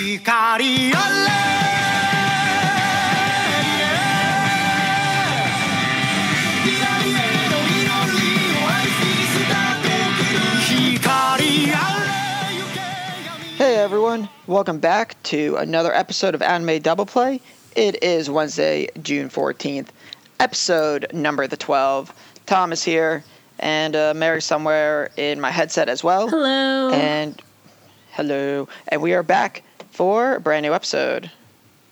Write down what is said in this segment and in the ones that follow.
光あれ未来への祈りを愛しスタートを切る光あれ行け Hey everyone, welcome back to another episode of Anime Double Play. It is Wednesday, June 14th, episode number the 12. Tom is here, and uh, Mary somewhere in my headset as well. Hello. And hello, and we are back for a brand new episode.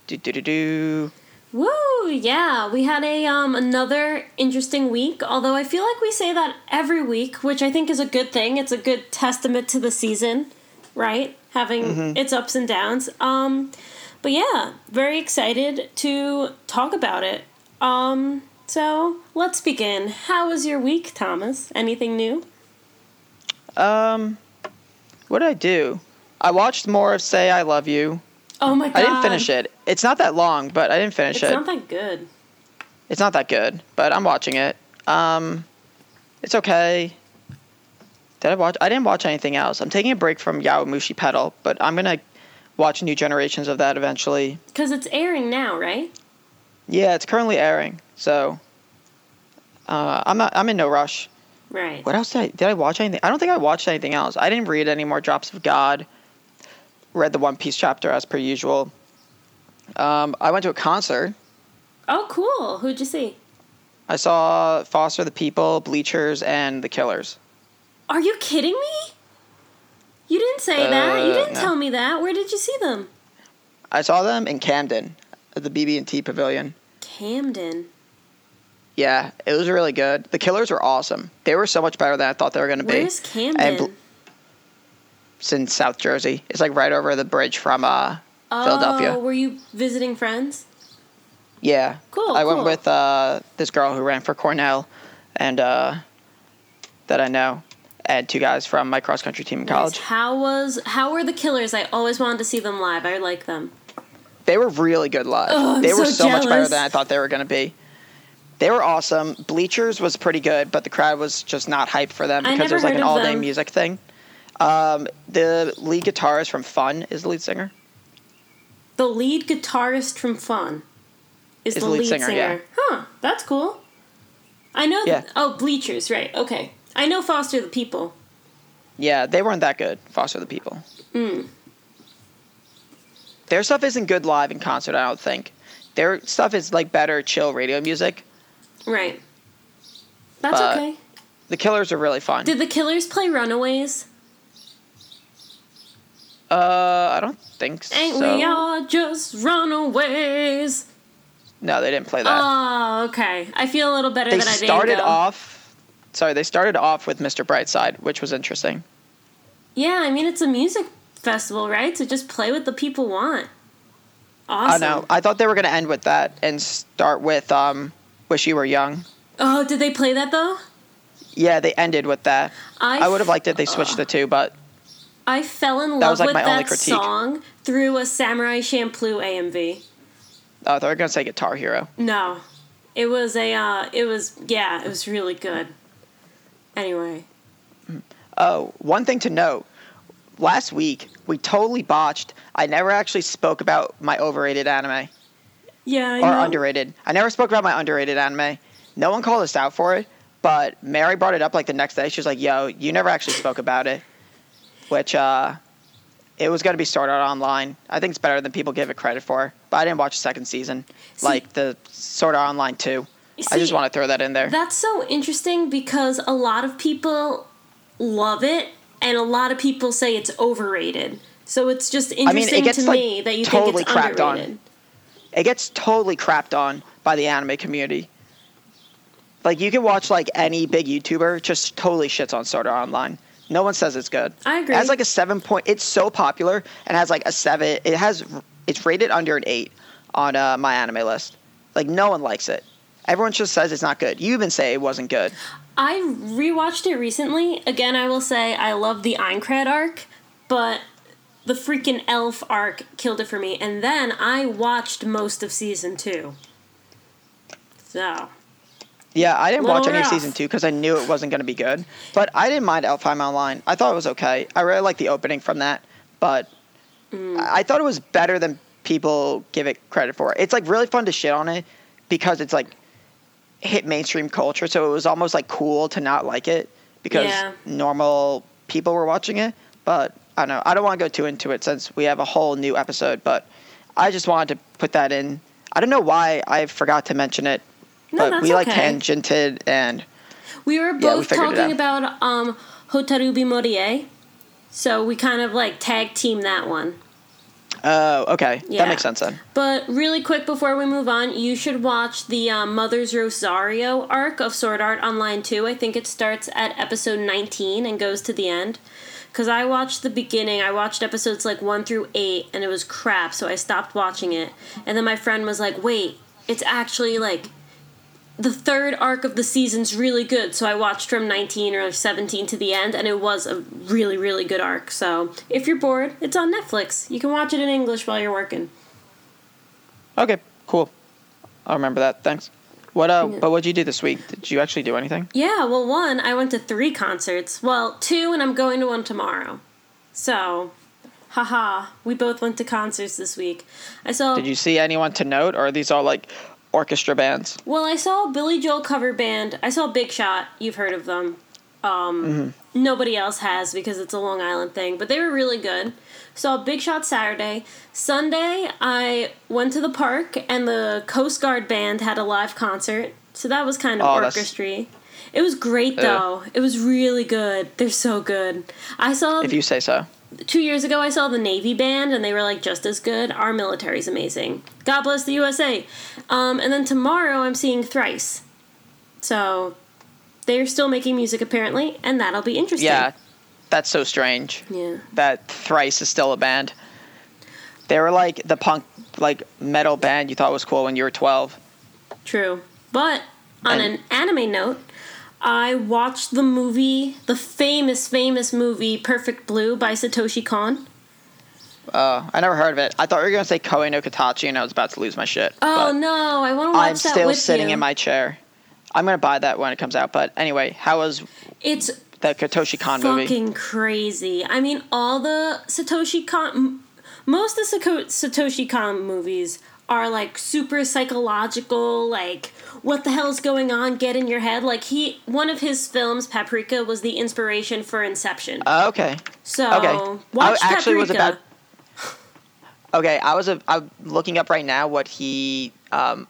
Do do do do. Woo! Yeah, we had a um another interesting week. Although I feel like we say that every week, which I think is a good thing. It's a good testament to the season, right? Having its ups and downs. Um, but yeah, very excited to talk about it. Um, so let's begin. How was your week, Thomas? Anything new? Um, what did I do? I watched more of Say I Love You. Oh my god! I didn't finish it. It's not that long, but I didn't finish It's it. It's not that good. It's not that good, but I'm watching it. Um, it's okay. Did I watch? I didn't watch anything else. I'm taking a break from Yao Yowamushi Pedal, but I'm gonna watch new generations of that eventually. Because it's airing now, right? Yeah, it's currently airing, so uh, I'm not. I'm in no rush. Right. What else did I? Did I watch anything? I don't think I watched anything else. I didn't read any more Drops of God. Read the One Piece chapter as per usual. Um, I went to a concert. Oh, cool. Who'd you see? I saw Foster the People, Bleachers, and The Killers. Are you kidding me? You didn't say that. You Uh, didn't no. tell me that. Where did you see them? I saw them in Camden at the BB&T Pavilion. Camden. Yeah, it was really good. The Killers were awesome. They were so much better than I thought they were going to be. Where's Camden? bl- It's in South Jersey. It's like right over the bridge from uh, Philadelphia. Oh, were you visiting friends? Yeah. Cool, I went with uh, this girl who ran for Cornell, and uh, that I know, and two guys from my cross country team in college. Nice. How was how were the Killers? I always wanted to see them live. I like them. They were really good live. Oh, I'm they were so so much better than I thought they were going to be. They were awesome. Bleachers was pretty good, but the crowd was just not hyped for them because it was like an all day music thing. Um, the lead guitarist from Fun is the lead singer. The lead guitarist from Fun is, the, lead, singer. yeah. Huh, that's cool. I know. Yeah. oh, Bleachers, right? Okay, I know Foster the People. Yeah, they weren't that good. Foster the People. Mm. Their stuff isn't good live in concert. I don't think. Their stuff is like better chill radio music. Right. That's But- okay. The Killers are really fun. Did the Killers play Runaways? Uh, I don't think so. Ain't we all just runaways? No, they didn't play that. Oh, okay. I feel a little better they that I didn't started off. Sorry, they started off with Mr. Brightside, which was interesting. Yeah, I mean it's a music festival, right? So just play what the people want. Awesome. I know. I thought they were going to end with that and start with um, "Wish You Were Young." Oh, did they play that though? Yeah, they ended with that. I I would have liked it if they switched the two, but I fell in That love like, with that song through a Samurai Champloo AMV. oh, they were to say Guitar Hero. No, it was a. Uh, it was yeah, it was really good. Anyway, Oh, one thing to note. Last week, we totally botched. I never actually spoke about my overrated anime yeah, I or know. underrated. I never spoke about my underrated anime. No one called us out for it, but Mary brought it up like the next day. She was like, "Yo, you never actually spoke about it," which uh, it was going to be Art Online. I think it's better than people give it credit for. But I didn't watch the second season, See- like the Sword Art Online two. I just want to throw that in there. That's so interesting because a lot of people love it and a lot of people say it's overrated. So it's just mean, it interesting gets, to like, me that you totally think it's crapped on. underrated. it gets totally crapped on by the anime community. Like you can watch like any big YouTuber just totally shits on Sword Art Online. No one says it's good. I agree. It has like a seven point. It's so popular and has like a seven. It has. It's rated under an eight on uh, my anime list. Like no one likes it. Everyone just says it's not good. You even say it wasn't good. I rewatched it recently. Again, I will say I love the Aincrad arc, but the freaking elf arc killed it for me. And then I watched most of season two. So Yeah, I didn't watch Little any of season two because I knew it wasn't going to be good. But I didn't mind Alfheim Online. I thought it was okay. I really liked the opening from that, but I I thought it was better than people give it credit for. It's like really fun to shit on it because it's like hit mainstream culture. So it was almost like cool to not like it because Yeah. normal people were watching it. But I don't know. I don't want to go too into it since we have a whole new episode. But I just wanted to put that in. I don't know why I forgot to mention it, No, but we like okay. tangented and We were both figured it talking about um, Hotarubi Morie, so we kind of like tag team that one. oh, okay, Yeah. that makes sense then. But really quick before we move on, you should watch the um, Mother's Rosario arc of Sword Art Online 2. I think it starts at episode 19 and goes to the end. Because I watched the beginning, I watched episodes like 1 through 8, and it was crap, so I stopped watching it. And then my friend was like, wait, it's actually like the third arc of the season's really good. So I watched from 19 or 17 to the end, and it was a really, really good arc. So if you're bored, it's on Netflix. You can watch it in English while you're working. Okay, cool. I'll remember that. Thanks. What uh? But what'd you do this week? Did you actually do anything? Yeah, well, one, I went to three concerts. Well, two, and I'm going to one tomorrow. So, haha, we both went to concerts this week. I saw. Did you see anyone to note, or are these all like orchestra bands? Well, I saw a Billy Joel cover band. I saw Big Shot. You've heard of them. Um, Mm-hmm. Nobody else has because it's a Long Island thing, but they were really good. Saw Big Shot Saturday. Sunday, I went to the park and the Coast Guard band had a live concert. So that was kind of Oh. It was great though. It was really good. They're so good. I saw If you say so. Two years ago I saw the Navy band and they were like just as good. Our military's amazing. God bless the USA. Um, and then tomorrow I'm seeing Thrice. So they're still making music apparently, and that'll be interesting. Yeah, that's so strange. Yeah. That Thrice is still a band. They were like the punk, like metal band you thought was cool when you were twelve. True. But on And- an anime note, I watched the movie, the famous, famous movie Perfect Blue by Satoshi Kon. Uh, I never heard of it. I thought you were gonna say Koe no Katachi, and I was about to lose my shit. Oh no, I want to watch that. I'm that still with sitting you. in my chair. I'm gonna buy that when it comes out. But anyway, how was It's the Satoshi Kon movie? fucking crazy. I mean, all the Satoshi Kon, most of the Satoshi Kon movies are like super psychological, like what the hell's going on, get in your head. Like he, one of his films, Paprika, was the inspiration for Inception. Uh, okay. so okay. watch I actually Paprika. was about. Okay, I was a, I'm looking up right now what he um,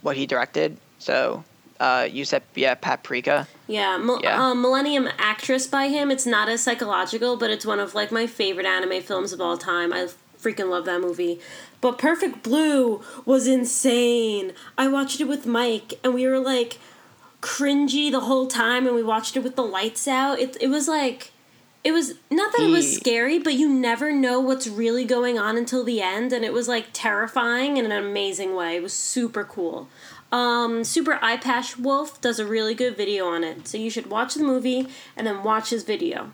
what he directed. So uh, you said yeah, Paprika. Yeah, Mil- Yeah. Um, Millennium Actress by him. It's not as psychological, but it's one of like my favorite anime films of all time. I freaking love that movie. But Perfect Blue was insane. I watched it with Mike, and we were like cringy the whole time, and we watched it with the lights out. It it was like. It was not that it was scary, but you never know what's really going on until the end, and it was like terrifying in an amazing way. It was super cool. Um, Super Eyepatch Wolf does a really good video on it, so you should watch the movie and then watch his video.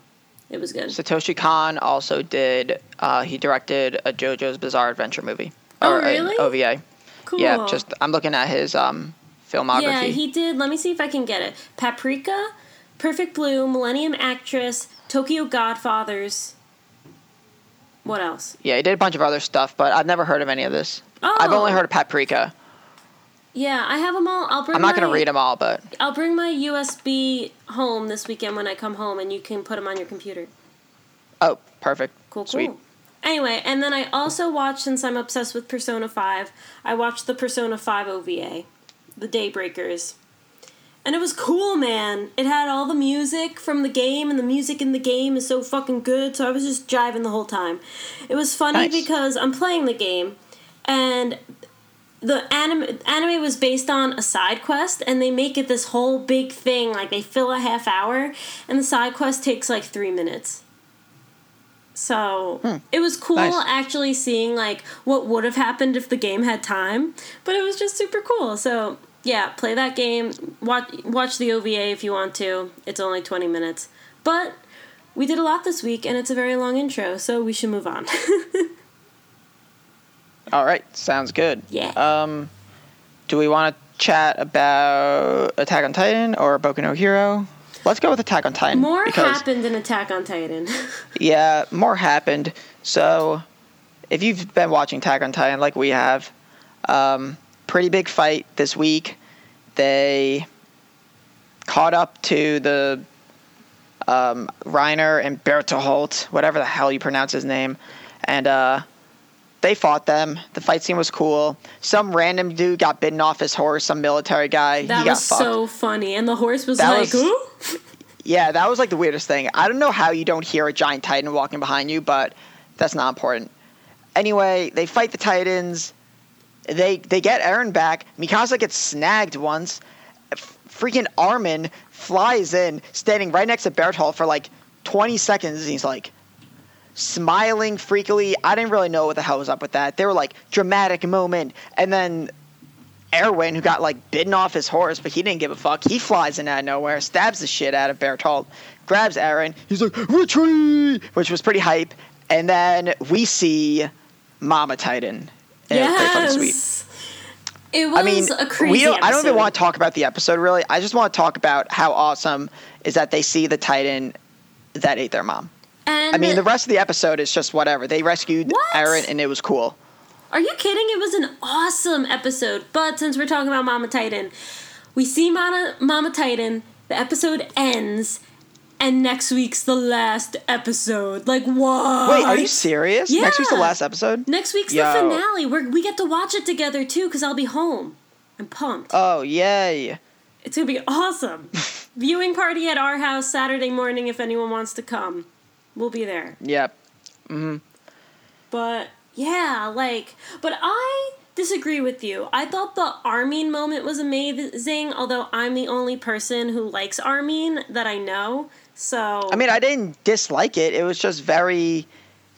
It was good. Satoshi Kon also did. Uh, he directed a JoJo's Bizarre Adventure movie. Oh, Or an really? OVA. Cool. Yeah, just I'm looking at his um, filmography. yeah, he did. Let me see if I can get it. Paprika, Perfect Blue, Millennium Actress, Tokyo Godfathers. What else? Yeah, he did a bunch of other stuff, but I've never heard of any of this. Oh, I've only heard of Paprika. Yeah, I have them all. I'll bring. I'm not my, gonna read them all, but I'll bring my USB home this weekend when I come home, and you can put them on your computer. oh, perfect. Cool, Sweet. cool. Anyway, and then I also watched, since I'm obsessed with Persona 5, I watched the Persona 5 OVA, The Daybreakers. And it was cool, man. It had all the music from the game, and the music in the game is so fucking good, so I was just jiving the whole time. It was funny Nice. because I'm playing the game, and the anime anime was based on a side quest and they make it this whole big thing like they fill a half hour and the side quest takes like three minutes. So it was cool Hmm. Nice. actually seeing like what would have happened if the game had time but it was just super cool. So yeah play that game watch watch the ova if you want to. It's only 20 minutes. But we did a lot this week and it's a very long intro so we should move on All right, sounds good. Yeah. Um, do we want to chat about Attack on Titan or Boku no Hero? Let's go with Attack on Titan. more because, happened in attack on titan Yeah, more happened. So, if you've been watching Attack on Titan like we have, um, pretty big fight this week. They caught up to the um, Reiner and Berthold, whatever the hell you pronounce his name, and uh, they fought them. The fight scene was cool. Some random dude got bitten off his horse. Some military guy. That he got was so funny, and the horse was That like, was- "Ooh." Yeah, that was like the weirdest thing. I don't know how you don't hear a giant titan walking behind you, but that's not important. Anyway, they fight the titans. They they get Eren back. Mikasa gets snagged once. Freaking Armin flies in, standing right next to Berthold for like 20 seconds. And he's like smiling freakily. I didn't really know what the hell was up with that. They were like dramatic moment, and then Erwin, who got like bitten off his horse, but he didn't give a fuck. He flies in out of nowhere, stabs the shit out of Bertolt, grabs Eren. He's like, retreat! Which was pretty hype. And then we see Mama Titan. And it was pretty fucking sweet. Yes. It was I mean, a crazy we don't, I don't even want to talk about the episode really. I just want to talk about how awesome is that they see the Titan that ate their mom. And I mean, the rest of the episode is just whatever. They rescued What? Eren and it was cool. Are you kidding? It was an awesome episode. But since we're talking about Mama Titan, we see Mama, Mama Titan, the episode ends, and next week's the last episode. Like, what? Wait, are you serious? Yeah. Next week's the last episode? Next week's Yo. the finale. We're, we get to watch it together too because I'll be home. I'm pumped. Oh, yay. It's gonna be awesome. Viewing party at our house Saturday morning if anyone wants to come. We'll be there. Yep. Mm-hmm. But yeah, like, but I disagree with you. I thought the Armin moment was amazing, although I'm the only person who likes Armin that I know. So I mean, I didn't dislike it. It was just very,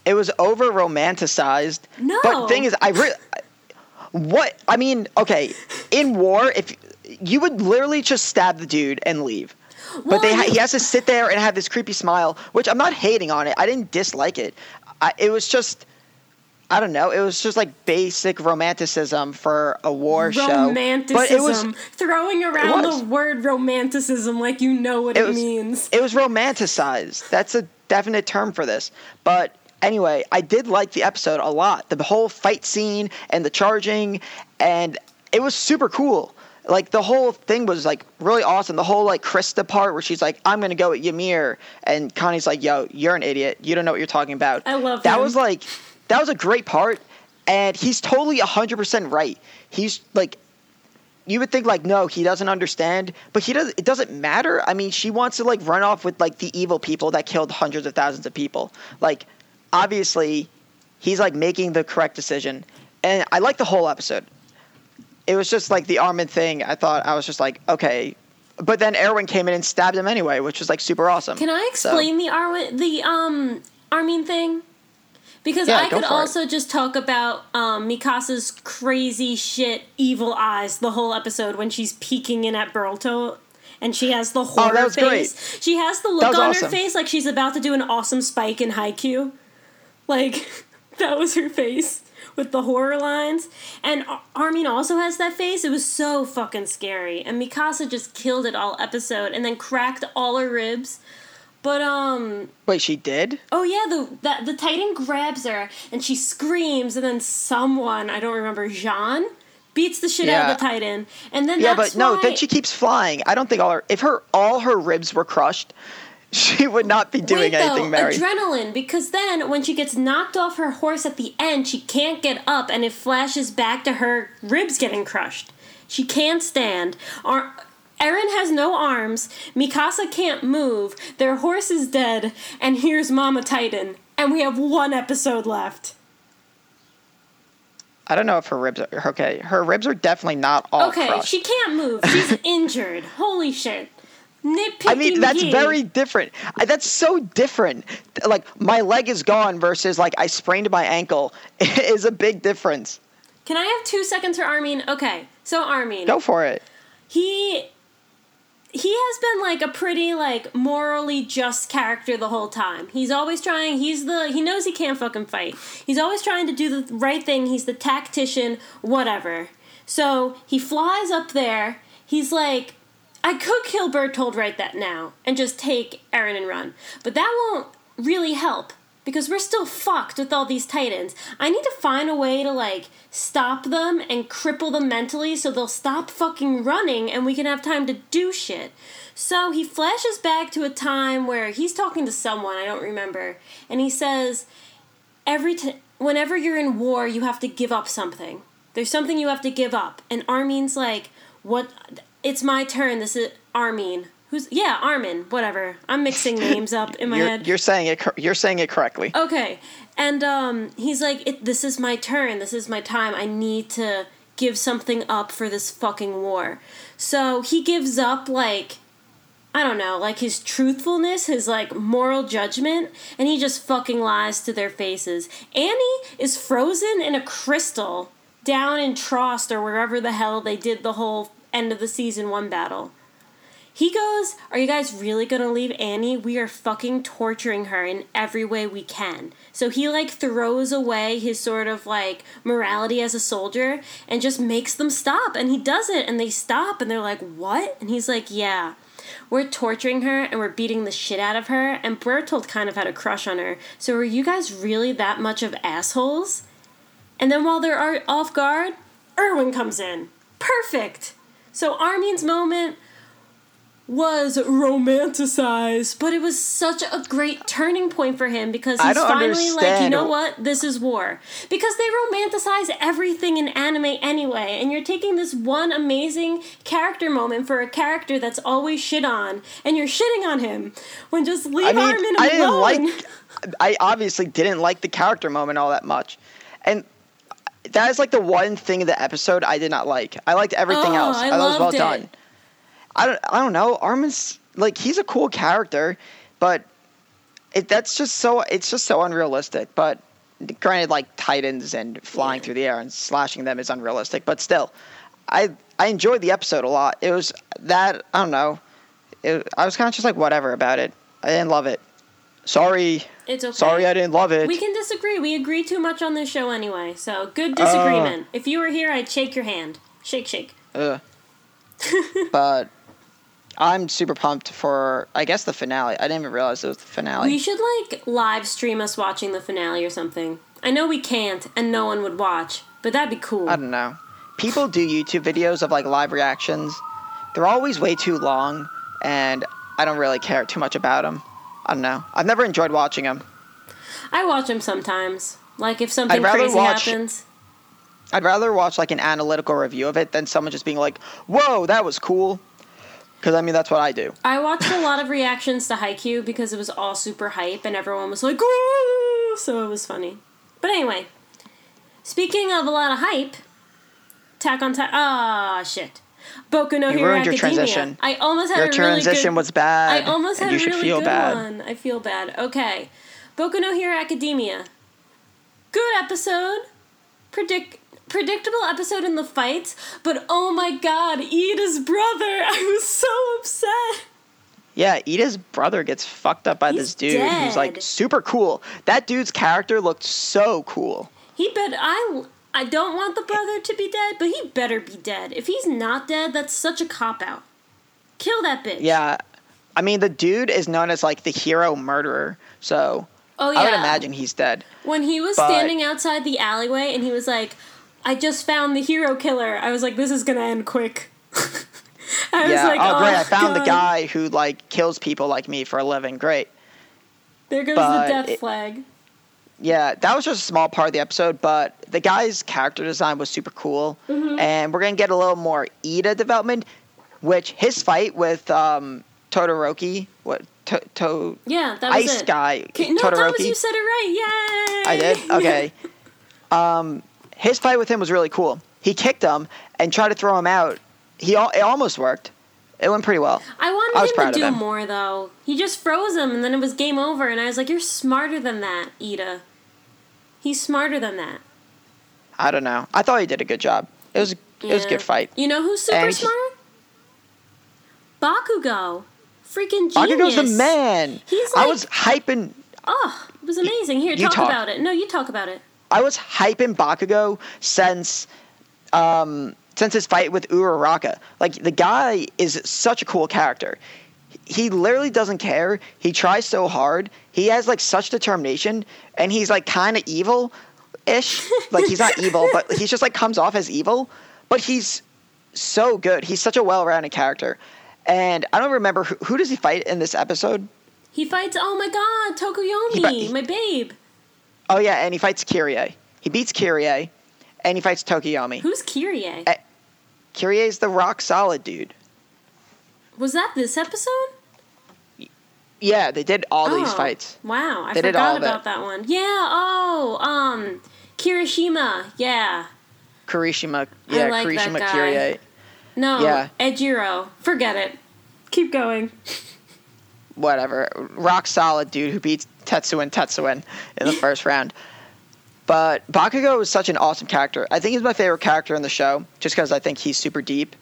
it was over romanticized. No. But thing is, I really, what I mean, okay, in war, if you would literally just stab the dude and leave. But they Well, ha- you- he has to sit there and have this creepy smile, which I'm not hating on it. I didn't dislike it. I, it was just, I don't know. It was just like basic romanticism for a war show. romanticism. But it was throwing around the word romanticism like you know what it, it was means. it was romanticized. That's a definite term for this. But anyway, I did like the episode a lot. The whole fight scene and the charging, and it was super cool. Like the whole thing was like really awesome. The whole like Krista part where she's like, "I'm gonna go with Ymir," and Connie's like, "Yo, you're an idiot. You don't know what you're talking about." I love that. him. Was like that was a great part, and he's totally hundred percent right. He's like you would think like no he doesn't understand but he does it doesn't matter i mean she wants to like run off with like the evil people that killed hundreds of thousands of people like obviously he's like making the correct decision and i like the whole episode it was just like the armin thing i thought i was just like okay but then erwin came in and stabbed him anyway which was like super awesome Can I So- explain the Armin the um Armin thing? Because Yeah, I could for it. also just talk about um, Mikasa's crazy shit, evil eyes the whole episode when she's peeking in at Berto, and she has the horror Oh, that was face. She has the look on her face like she's about to do an awesome spike in Haikyuu. Like that was her face with the horror lines. And Ar- Armin also has that face. It was so fucking scary. And Mikasa just killed it all episode and then cracked all her ribs. But um wait she did oh yeah, the that the Titan grabs her and she screams and then someone, I don't remember, Jean beats the shit out of the Titan. And then yeah but no why- then she keeps flying i don't think all her if her all her ribs were crushed she would not be doing Wait, anything though, mary adrenaline, because then when she gets knocked off her horse at the end, she can't get up, and it flashes back to her ribs getting crushed. She can't stand. Ar- Eren has no arms. Mikasa can't move. Their horse is dead, and here's Mama Titan, and we have one episode left. I don't know if her ribs are okay. Her ribs are definitely not all Okay, crushed. she can't move. She's injured. Holy shit. Nitpicking I mean, that's very different. I- That's so different. Like my leg is gone versus like I sprained my ankle is a big difference. Can I have two seconds for Armin? Okay, so Armin. Go for it. he he has been like a pretty like morally just character the whole time. He's always trying. He's the he knows he can't fucking fight. He's always trying to do the right thing. He's the tactician, whatever. So he flies up there. He's like, I could kill Bertolt right that now and just take Eren and run, but that won't really help because we're still fucked with all these titans. I need to find a way to like stop them and cripple them mentally so they'll stop fucking running and we can have time to do shit. So he flashes back to a time where he's talking to someone, I don't remember, and he says every t- whenever you're in war, you have to give up something. There's something you have to give up. And Armin's like, "What it's my turn. This is Armin." Who's yeah, Armin, whatever. I'm mixing names up in my you're, head. you're saying it. You're saying it correctly. Okay. And um, he's like, it, This is my turn. This is my time. I need to give something up for this fucking war. So he gives up, like, I don't know, like his truthfulness, his, like, moral judgment, and he just fucking lies to their faces. Annie is frozen in a crystal down in Trost or wherever the hell they did the whole end of the season one battle. He goes, Are you guys really gonna leave Annie? We are fucking torturing her in every way we can. So he like throws away his sort of like morality as a soldier and just makes them stop. And he does it and they stop and they're like, What? And he's like, Yeah. We're torturing her and we're beating the shit out of her. And Bertolt kind of had a crush on her. So are you guys really that much of assholes? And then while they're off guard, Erwin comes in. Perfect. So Armin's moment was romanticized, but it was such a great turning point for him because he's finally like, you know what? This is war. Because they romanticize everything in anime anyway, and you're taking this one amazing character moment for a character that's always shit on, and you're shitting on him when just leave I mean, Armin I didn't like. I obviously didn't like the character moment all that much, and that is like the one thing of the episode I did not like. I liked everything Oh, else. I thought it was well it. done. I don't. I don't know. Armin's like he's a cool character, but it, that's just so. It's just so unrealistic. But granted, like Titans and flying Yeah. through the air and slashing them is unrealistic. But still, I I enjoyed the episode a lot. It was that I don't know. It, I was kind of just like whatever about it. I didn't love it. Sorry. It's okay. Sorry, I didn't love it. We can disagree. We agree too much on this show anyway. So good disagreement. Uh, if you were here, I'd shake your hand. Shake, shake. Uh, Ugh. but I'm super pumped for I guess the finale. I didn't even realize it was the finale. We should like live stream us watching the finale or something. I know we can't, and no one would watch, but that'd be cool. I don't know. People do YouTube videos of like live reactions. They're always way too long, and I don't really care too much about them. I don't know. I've never enjoyed watching them. I watch them sometimes. Like if something crazy watch- happens. I'd rather watch like an analytical review of it than someone just being like, "Whoa, that was cool." Because I mean, that's what I do. I watched a lot of reactions to Haikyuu because it was all super hype and everyone was like, Woo! so it was funny. But anyway, speaking of a lot of hype, Attack on Titan. Ah, shit. Boku no You Hero ruined your Academia. transition. I almost had Your a really transition good, was bad. I almost had you a should really feel good bad. one. I feel bad. Okay. Boku no Hero Academia. Good episode. Predict predictable episode in the fights, but oh my god, Iida's brother. I was so upset. Yeah, Iida's brother gets fucked up by He's this dude who's like super cool. That dude's character looked so cool. He bet I I don't want the brother to be dead, but he better be dead. If he's not dead, that's such a cop out. Kill that bitch. Yeah, I mean the dude is known as like the hero murderer, so Oh yeah. I would imagine he's dead. when he was but- standing outside the alleyway and he was like, "I just found the hero killer." I was like, "This is gonna end quick." I was yeah. like, oh, great! I oh, found the guy who like kills people like me for a living. Great. There goes but the death it- flag. Yeah, that was just a small part of the episode, but the guy's character design was super cool, Mm-hmm. and we're gonna get a little more Iida development, which his fight with um, Todoroki, what to, to Yeah, that was Ice it. Guy Okay, no, Todoroki. Thomas, you said it right. Yay! I did. Okay. um, his fight with him was really cool. He kicked him and tried to throw him out. He al- it almost worked. It went pretty well. I wanted I was him to do him. more though. He just froze him and then it was game over and I was like, You're smarter than that, Iida. He's smarter than that. I don't know. I thought he did a good job. It was it was a good fight. You know who's super And he- smart? Bakugo. Freaking genius. Bakugo's the man. He's like, I was hyping. Oh, it was amazing. Here, talk, talk. about it. No, you talk about it. I was hyping Bakugo since um, since his fight with Uraraka. Like the guy is such a cool character. He literally doesn't care. He tries so hard. He has like such determination, and he's like kind of evil, ish. like he's not evil, but he's just like comes off as evil. But he's so good. He's such a well-rounded character. And I don't remember who, who does he fight in this episode. He fights. Oh my God, Tokoyami, He he- my babe. Oh yeah, and he fights Kyrie. He beats Kyrie, and he fights Tokoyami. Who's Kyrie? Eh. Kyrie's the rock solid dude. Was that this episode? Yeah, they did all these Oh, fights. Wow, I They forgot it. about that one. Yeah. Oh, um, Kirishima. Yeah. Kirishima, I yeah, like that guy. Kyrie. No. Yeah. Eijiro. Forget it. Keep going. whatever, rock solid dude who beats Tetsutetsu Tetsutetsu in the first round. But Bakugo is such an awesome character. I think he's my favorite character in the show, just because I think he's super deep,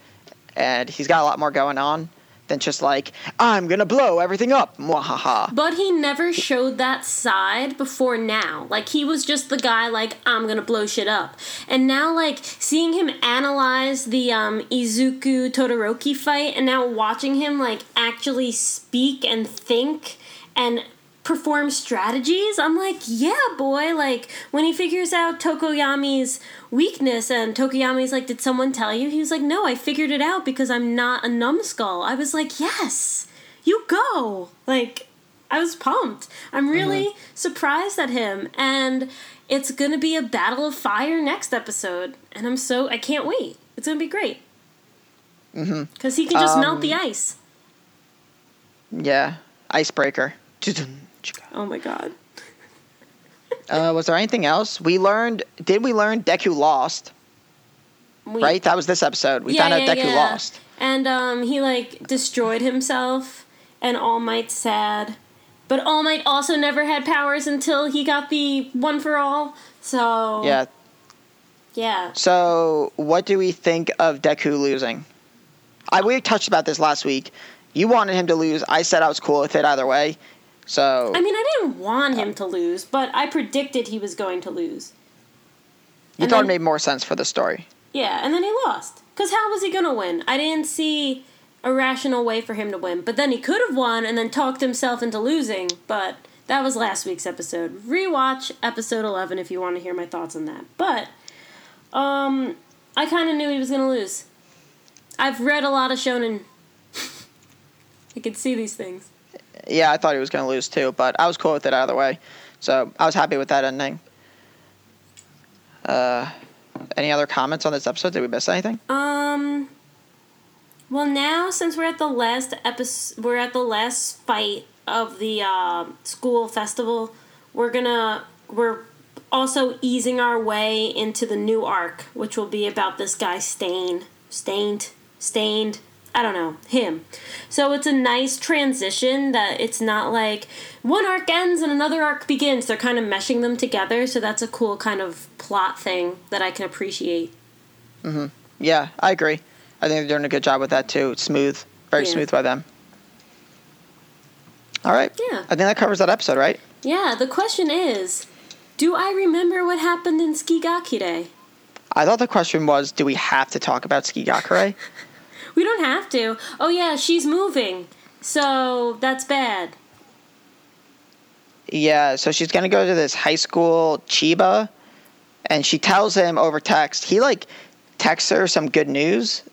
and he's got a lot more going on than just like I'm gonna blow everything up. Mwahaha. But he never showed that side before now. Like he was just the guy like I'm gonna blow shit up. And now like seeing him analyze the um Izuku Todoroki fight and now watching him like actually speak and think and perform strategies, I'm like, yeah, boy, like when he figures out Tokoyami's weakness and Tokoyami's like, did someone tell you? He was like, no, I figured it out because I'm not a numbskull. I was like, yes, you go. Like, I was pumped. I'm mm-hmm. really surprised at him. And it's going to be a battle of fire next episode. And I'm so, I can't wait. It's going to be great. Mm-hmm. Because he can just melt the um, ice. Yeah, icebreaker. Oh my god. Uh, was there anything else we learned? Did we learn Deku lost? We- Right, that was this episode. We found out Deku lost. And um, he like destroyed himself, and All Might's sad. But All Might also never had powers until he got the one for all. So Yeah. yeah. So, what do we think of Deku losing? I we touched about this last week. You wanted him to lose. I said I was cool with it either way. So I mean, I didn't want him to lose, but I predicted he was going to lose. you and thought then- it made more sense for the story. Yeah, and then he lost. Cause how was he gonna win? I didn't see a rational way for him to win. But then he could have won and then talked himself into losing. But that was last week's episode. Rewatch episode eleven if you want to hear my thoughts on that. But um, I kind of knew he was gonna lose. I've read a lot of shonen. I could see these things. Yeah, I thought he was going to lose too, but I was cool with it either way. So I was happy with that ending. Uh, any other comments on this episode? Did we miss anything? Um. Well, now since we're at the last episode, we're at the last fight of the uh, school festival. We're gonna we're also easing our way into the new arc, which will be about this guy Stain, stained, stained. I don't know him. So it's a nice transition that it's not like one arc ends and another arc begins. They're kind of meshing them together, so that's a cool kind of plot thing that I can appreciate. Mm-hmm. Yeah, I agree. I think they're doing a good job with that too. It's smooth, very Yeah. smooth by them. All right. Yeah. I think that covers that episode, right? Yeah, the question is, do I remember what happened in Tsuki ga Kirei? I thought the question was, do we have to talk about Tsuki ga Kirei? We don't have to. Oh yeah, she's moving. So that's bad. Yeah, so she's gonna go to this high school Chiba, and she tells him over text. He like texts her some good news,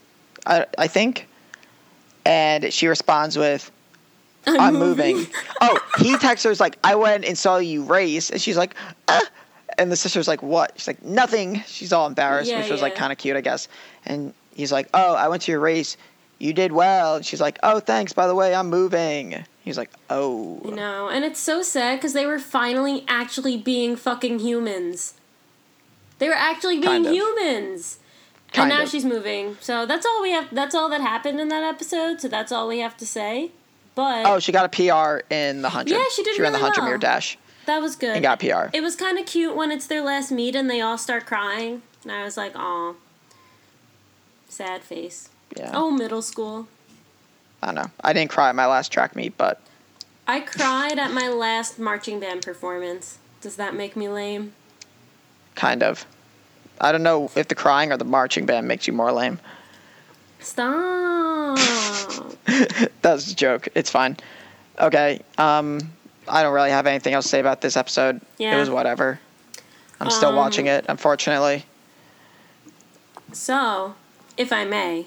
I I think, and she responds with, "I'm, moving." oh, he texts her like, "I went and saw you race," and she's like, "Ah," and the sister's like, "What?" She's like, "Nothing." She's all embarrassed, Yeah, which was like kind of cute, I guess. And he's like, "Oh, I went to your race. You did well." And she's like, "Oh, thanks. By the way, I'm moving." He's like, "Oh." You know, and it's so sad because they were finally actually being fucking humans. They were actually being Kind of. humans. Kind and now of. she's moving. So that's all we have. That's all that happened in that episode. So that's all we have to say. But Oh, she got a PR in the hundred. Yeah, she did She ran the really hundred well. meter dash that was good. and got PR. It was kind of cute when it's their last meet and they all start crying. And I was like, aw. Sad face. Yeah. Oh, middle school. I don't know. I didn't cry at my last track meet, but I cried at my last marching band performance. Does that make me lame? kind of. I don't know if the crying or the marching band makes you more lame. Stop. that was a joke. It's fine. Okay. Um, I don't really have anything else to say about this episode. Yeah. It was whatever. I'm still Um, watching it, unfortunately. So, if I may,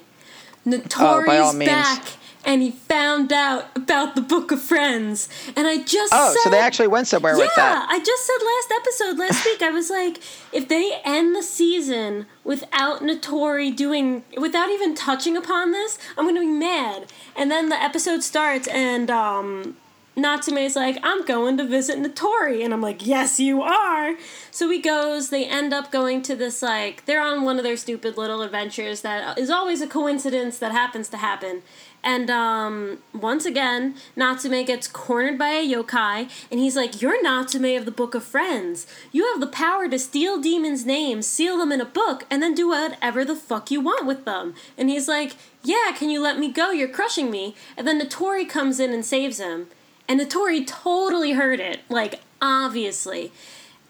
Oh, all Notori's means. back, and he found out about the Book of Friends, and I just Oh, so they actually went somewhere yeah, with that. Yeah, I just said last episode last week. I was like, if they end the season without Notori doing, without even touching upon this, I'm gonna be mad. And then the episode starts, and um, Natsume's like, I'm going to visit Notori. And I'm like, yes, you are. So he goes, they end up going to this, like, they're on one of their stupid little adventures that is always a coincidence that happens to happen. And um, once again, Natsume gets cornered by a yokai, and he's like, You're Natsume of the Book of Friends. You have the power to steal demons' names, seal them in a book, and then do whatever the fuck you want with them. And he's like, Yeah, can you let me go? You're crushing me. And then Notori comes in and saves him. And Notori totally heard it, like, obviously.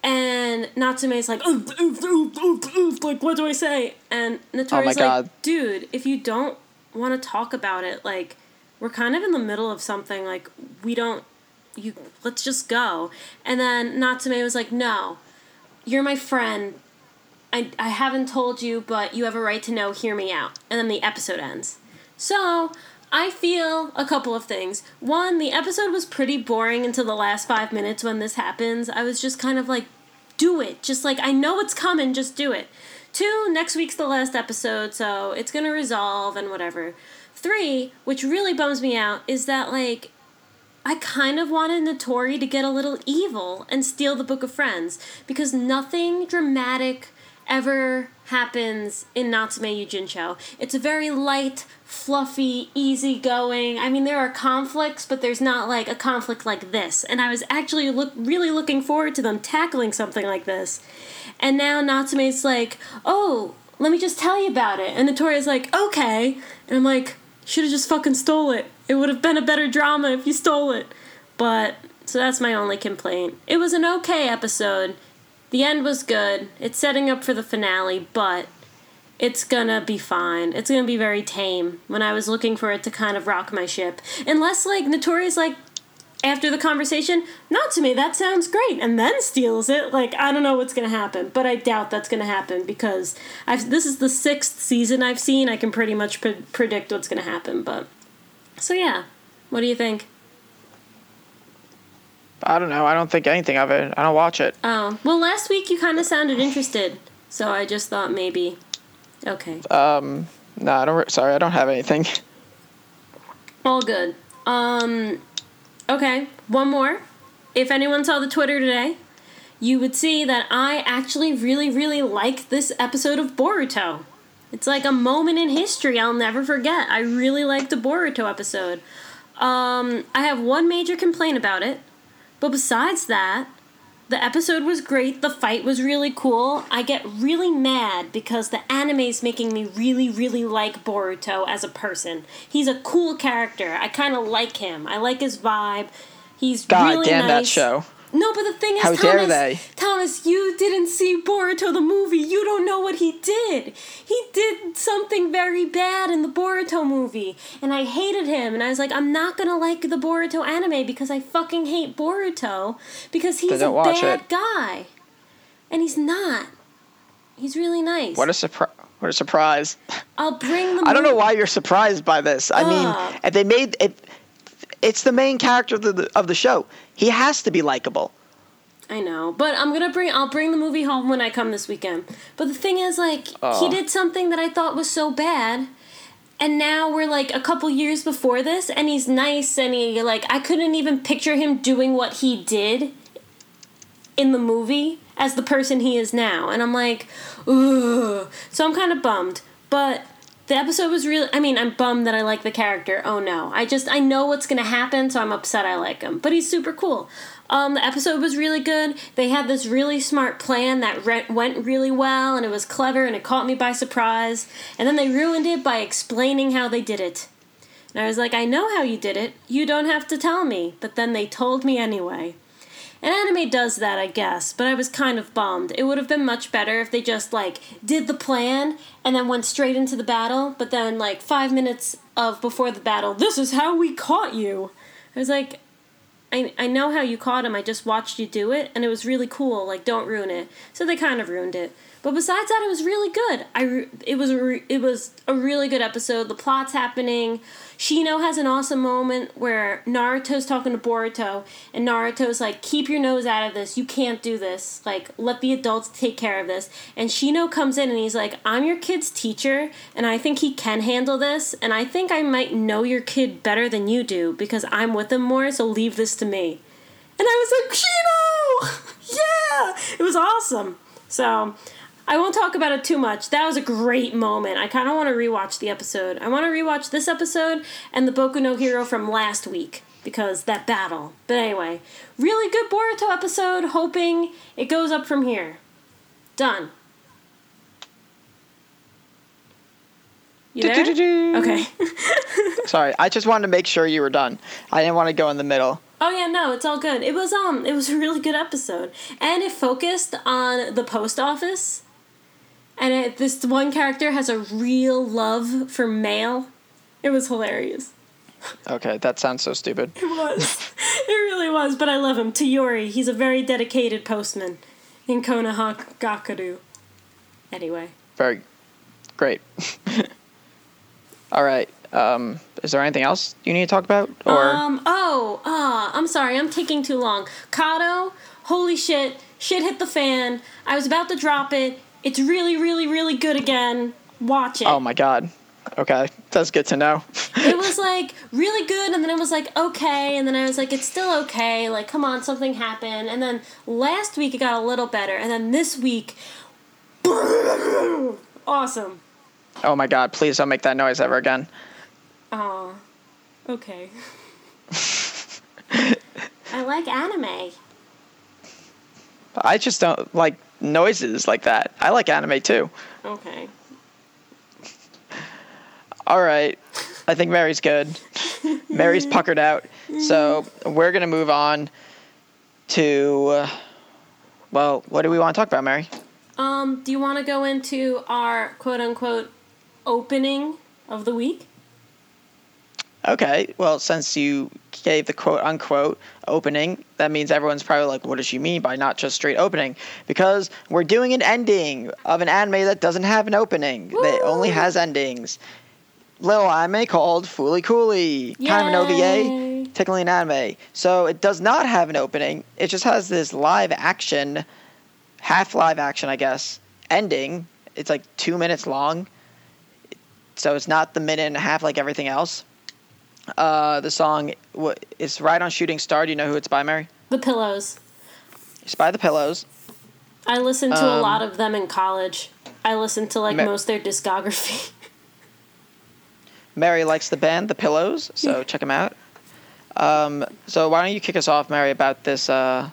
And Natsume's like, oof, oof, oof, oof, oof, like, what do I say? And Notori's Oh my like, God. dude, if you don't want to talk about it, like, we're kind of in the middle of something, like, we don't, you, let's just go. And then Natsume was like, no, you're my friend. I, I haven't told you, but you have a right to know, hear me out. And then the episode ends. So, I feel a couple of things. One, the episode was pretty boring until the last five minutes when this happens. I was just kind of like, do it. Just like, I know it's coming, just do it. Two, next week's the last episode, so it's gonna resolve and whatever. Three, which really bums me out, is that like, I kind of wanted Notori to get a little evil and steal the Book of Friends because nothing dramatic ever happens in Natsume Yujincho. It's a very light, fluffy, easygoing. I mean, there are conflicts, but there's not like a conflict like this. And I was actually look really looking forward to them tackling something like this. And now Natsume's like, "Oh, let me just tell you about it." And Notori's like, "Okay." And I'm like, "Should have just fucking stole it. It would have been a better drama if you stole it." But so that's my only complaint. It was an okay episode. The end was good. It's setting up for the finale, but it's gonna be fine. It's gonna be very tame when I was looking for it to kind of rock my ship. Unless, like, Notorious, like, after the conversation, not to me, that sounds great, and then steals it. Like, I don't know what's gonna happen, but I doubt that's gonna happen because I've, this is the sixth season I've seen. I can pretty much pre- predict what's gonna happen, but. So, yeah. What do you think? I don't know. I don't think anything of it. I don't watch it. Oh, well, last week you kind of sounded interested, so I just thought maybe. Okay. Um, no, I don't. Sorry, I don't have anything. All good. Um, okay, one more. If anyone saw the Twitter today, you would see that I actually really, really like this episode of Boruto. It's like a moment in history I'll never forget. I really liked the Boruto episode. Um, I have one major complaint about it, but besides that, the episode was great. The fight was really cool. I get really mad because the anime is making me really, really like Boruto as a person. He's a cool character. I kind of like him. I like his vibe. He's God really damn nice. that show. No, but the thing is, How Thomas, dare they. Thomas, you didn't see Boruto the movie. You don't know what he did. He did something very bad in the Boruto movie, and I hated him. And I was like, I'm not gonna like the Boruto anime because I fucking hate Boruto because he's a bad it. guy, and he's not. He's really nice. What a surprise! What a surprise! I'll bring the. I don't know why you're surprised by this. I Ugh. mean, if they made it, it's the main character of the of the show. He has to be likable. I know, but I'm gonna bring. I'll bring the movie home when I come this weekend. But the thing is, like, he Oh. did something that I thought was so bad, and now we're like a couple years before this, and he's nice, and he like I couldn't even picture him doing what he did in the movie as the person he is now, and I'm like, ugh. So I'm kind of bummed, but. The episode was really. I mean, I'm bummed that I like the character. Oh no. I just. I know what's gonna happen, so I'm upset I like him. But he's super cool. Um, the episode was really good. They had this really smart plan that re- went really well, and it was clever, and it caught me by surprise. And then they ruined it by explaining how they did it. And I was like, I know how you did it. You don't have to tell me. But then they told me anyway. And anime does that, I guess, but I was kind of bummed. It would have been much better if they just like did the plan and then went straight into the battle, but then like 5 minutes of before the battle, this is how we caught you. I was like I, I know how you caught him. I just watched you do it, and it was really cool. Like, don't ruin it. So they kind of ruined it. But besides that, it was really good. I it was re- it was a really good episode. The plot's happening. Shino has an awesome moment where Naruto's talking to Boruto, and Naruto's like, "Keep your nose out of this. You can't do this. Like, let the adults take care of this." And Shino comes in and he's like, "I'm your kid's teacher, and I think he can handle this, and I think I might know your kid better than you do because I'm with him more. So leave this to me." And I was like, Shino, yeah, it was awesome. So I won't talk about it too much. That was a great moment. I kind of want to rewatch the episode. I want to rewatch this episode and the Boku no Hero from last week because that battle. But anyway, really good Boruto episode. Hoping it goes up from here. Done. You there? Okay. Sorry, I just wanted to make sure you were done. I didn't want to go in the middle. Oh yeah, no, it's all good. It was um it was a really good episode. And it focused on the post office. And it, this one character has a real love for mail. It was hilarious. Okay, that sounds so stupid. It was. it really was, but I love him. Tayori, he's a very dedicated postman in Konohagakure. Anyway. Very great. All right. Um, is there anything else you need to talk about? Or Um, oh, ah, I'm sorry, I'm taking too long. Kato, holy shit, shit hit the fan. I was about to drop it. It's really, really, really good again. Watch it. oh my god. Okay, that's good to know. it was like really good, and then it was like okay, and then I was like, it's still okay. Like, come on, something happened. And then last week it got a little better, and then this week, awesome. oh my god, please don't make that noise ever again. Aw, okay. I like anime. I just don't like noises like that. I like anime too. Okay. All right. I think Mary's good. Mary's puckered out. So we're going to move on to, uh, well, what do we want to talk about, Mary? Um, do you want to go into our quote unquote opening of the week? Okay. Well, since you gave the quote unquote opening, that means everyone's probably like, what does she mean by not just straight opening? Because we're doing an ending of an anime that doesn't have an opening, that only has endings. Little anime called Fooly Cooly. Kind of an OVA, technically an anime. So it does not have an opening. It just has this live action, half live action, I guess, ending. It's like two minutes long. So it's not the minute and a half like everything else. Uh, the song is Ride on Shooting Star. Do you know who it's by, Mary? The Pillows. It's by The Pillows. I listened to a Um, lot of them in college. I listened to like Ma- most their discography. Mary likes the band The Pillows, so check them out. Um, so why don't you kick us off, Mary, about this uh,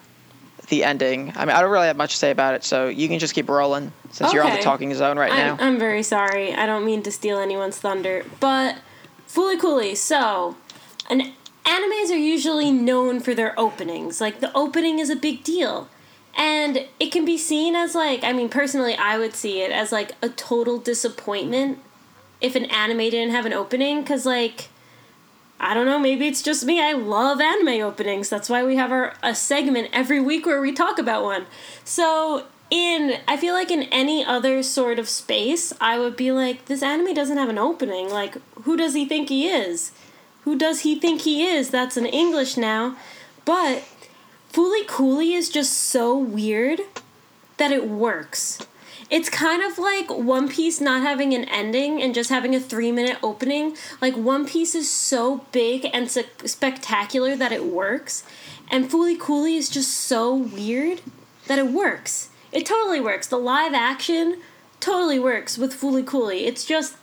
the ending? I mean, I don't really have much to say about it, so you can just keep rolling since you're on the talking zone right I'm, now. I'm very sorry. I don't mean to steal anyone's thunder, but Fooly Cooly. So, an animes are usually known for their openings. Like the opening is a big deal. And it can be seen as like, I mean, personally, I would see it as like a total disappointment if an anime didn't have an opening, because like, I don't know, maybe it's just me. I love anime openings. That's why we have our a segment every week where we talk about one. So in I feel like in any other sort of space, I would be like, this anime doesn't have an opening. Like, who does he think he is? Who does he think he is? That's in English now. But Fooly Cooly is just so weird that it works. It's kind of like One Piece not having an ending and just having a three minute opening. Like, One Piece is so big and spectacular that it works. And Fooly Cooly is just so weird that it works. It totally works. The live action totally works with Fooly Cooly. It's just,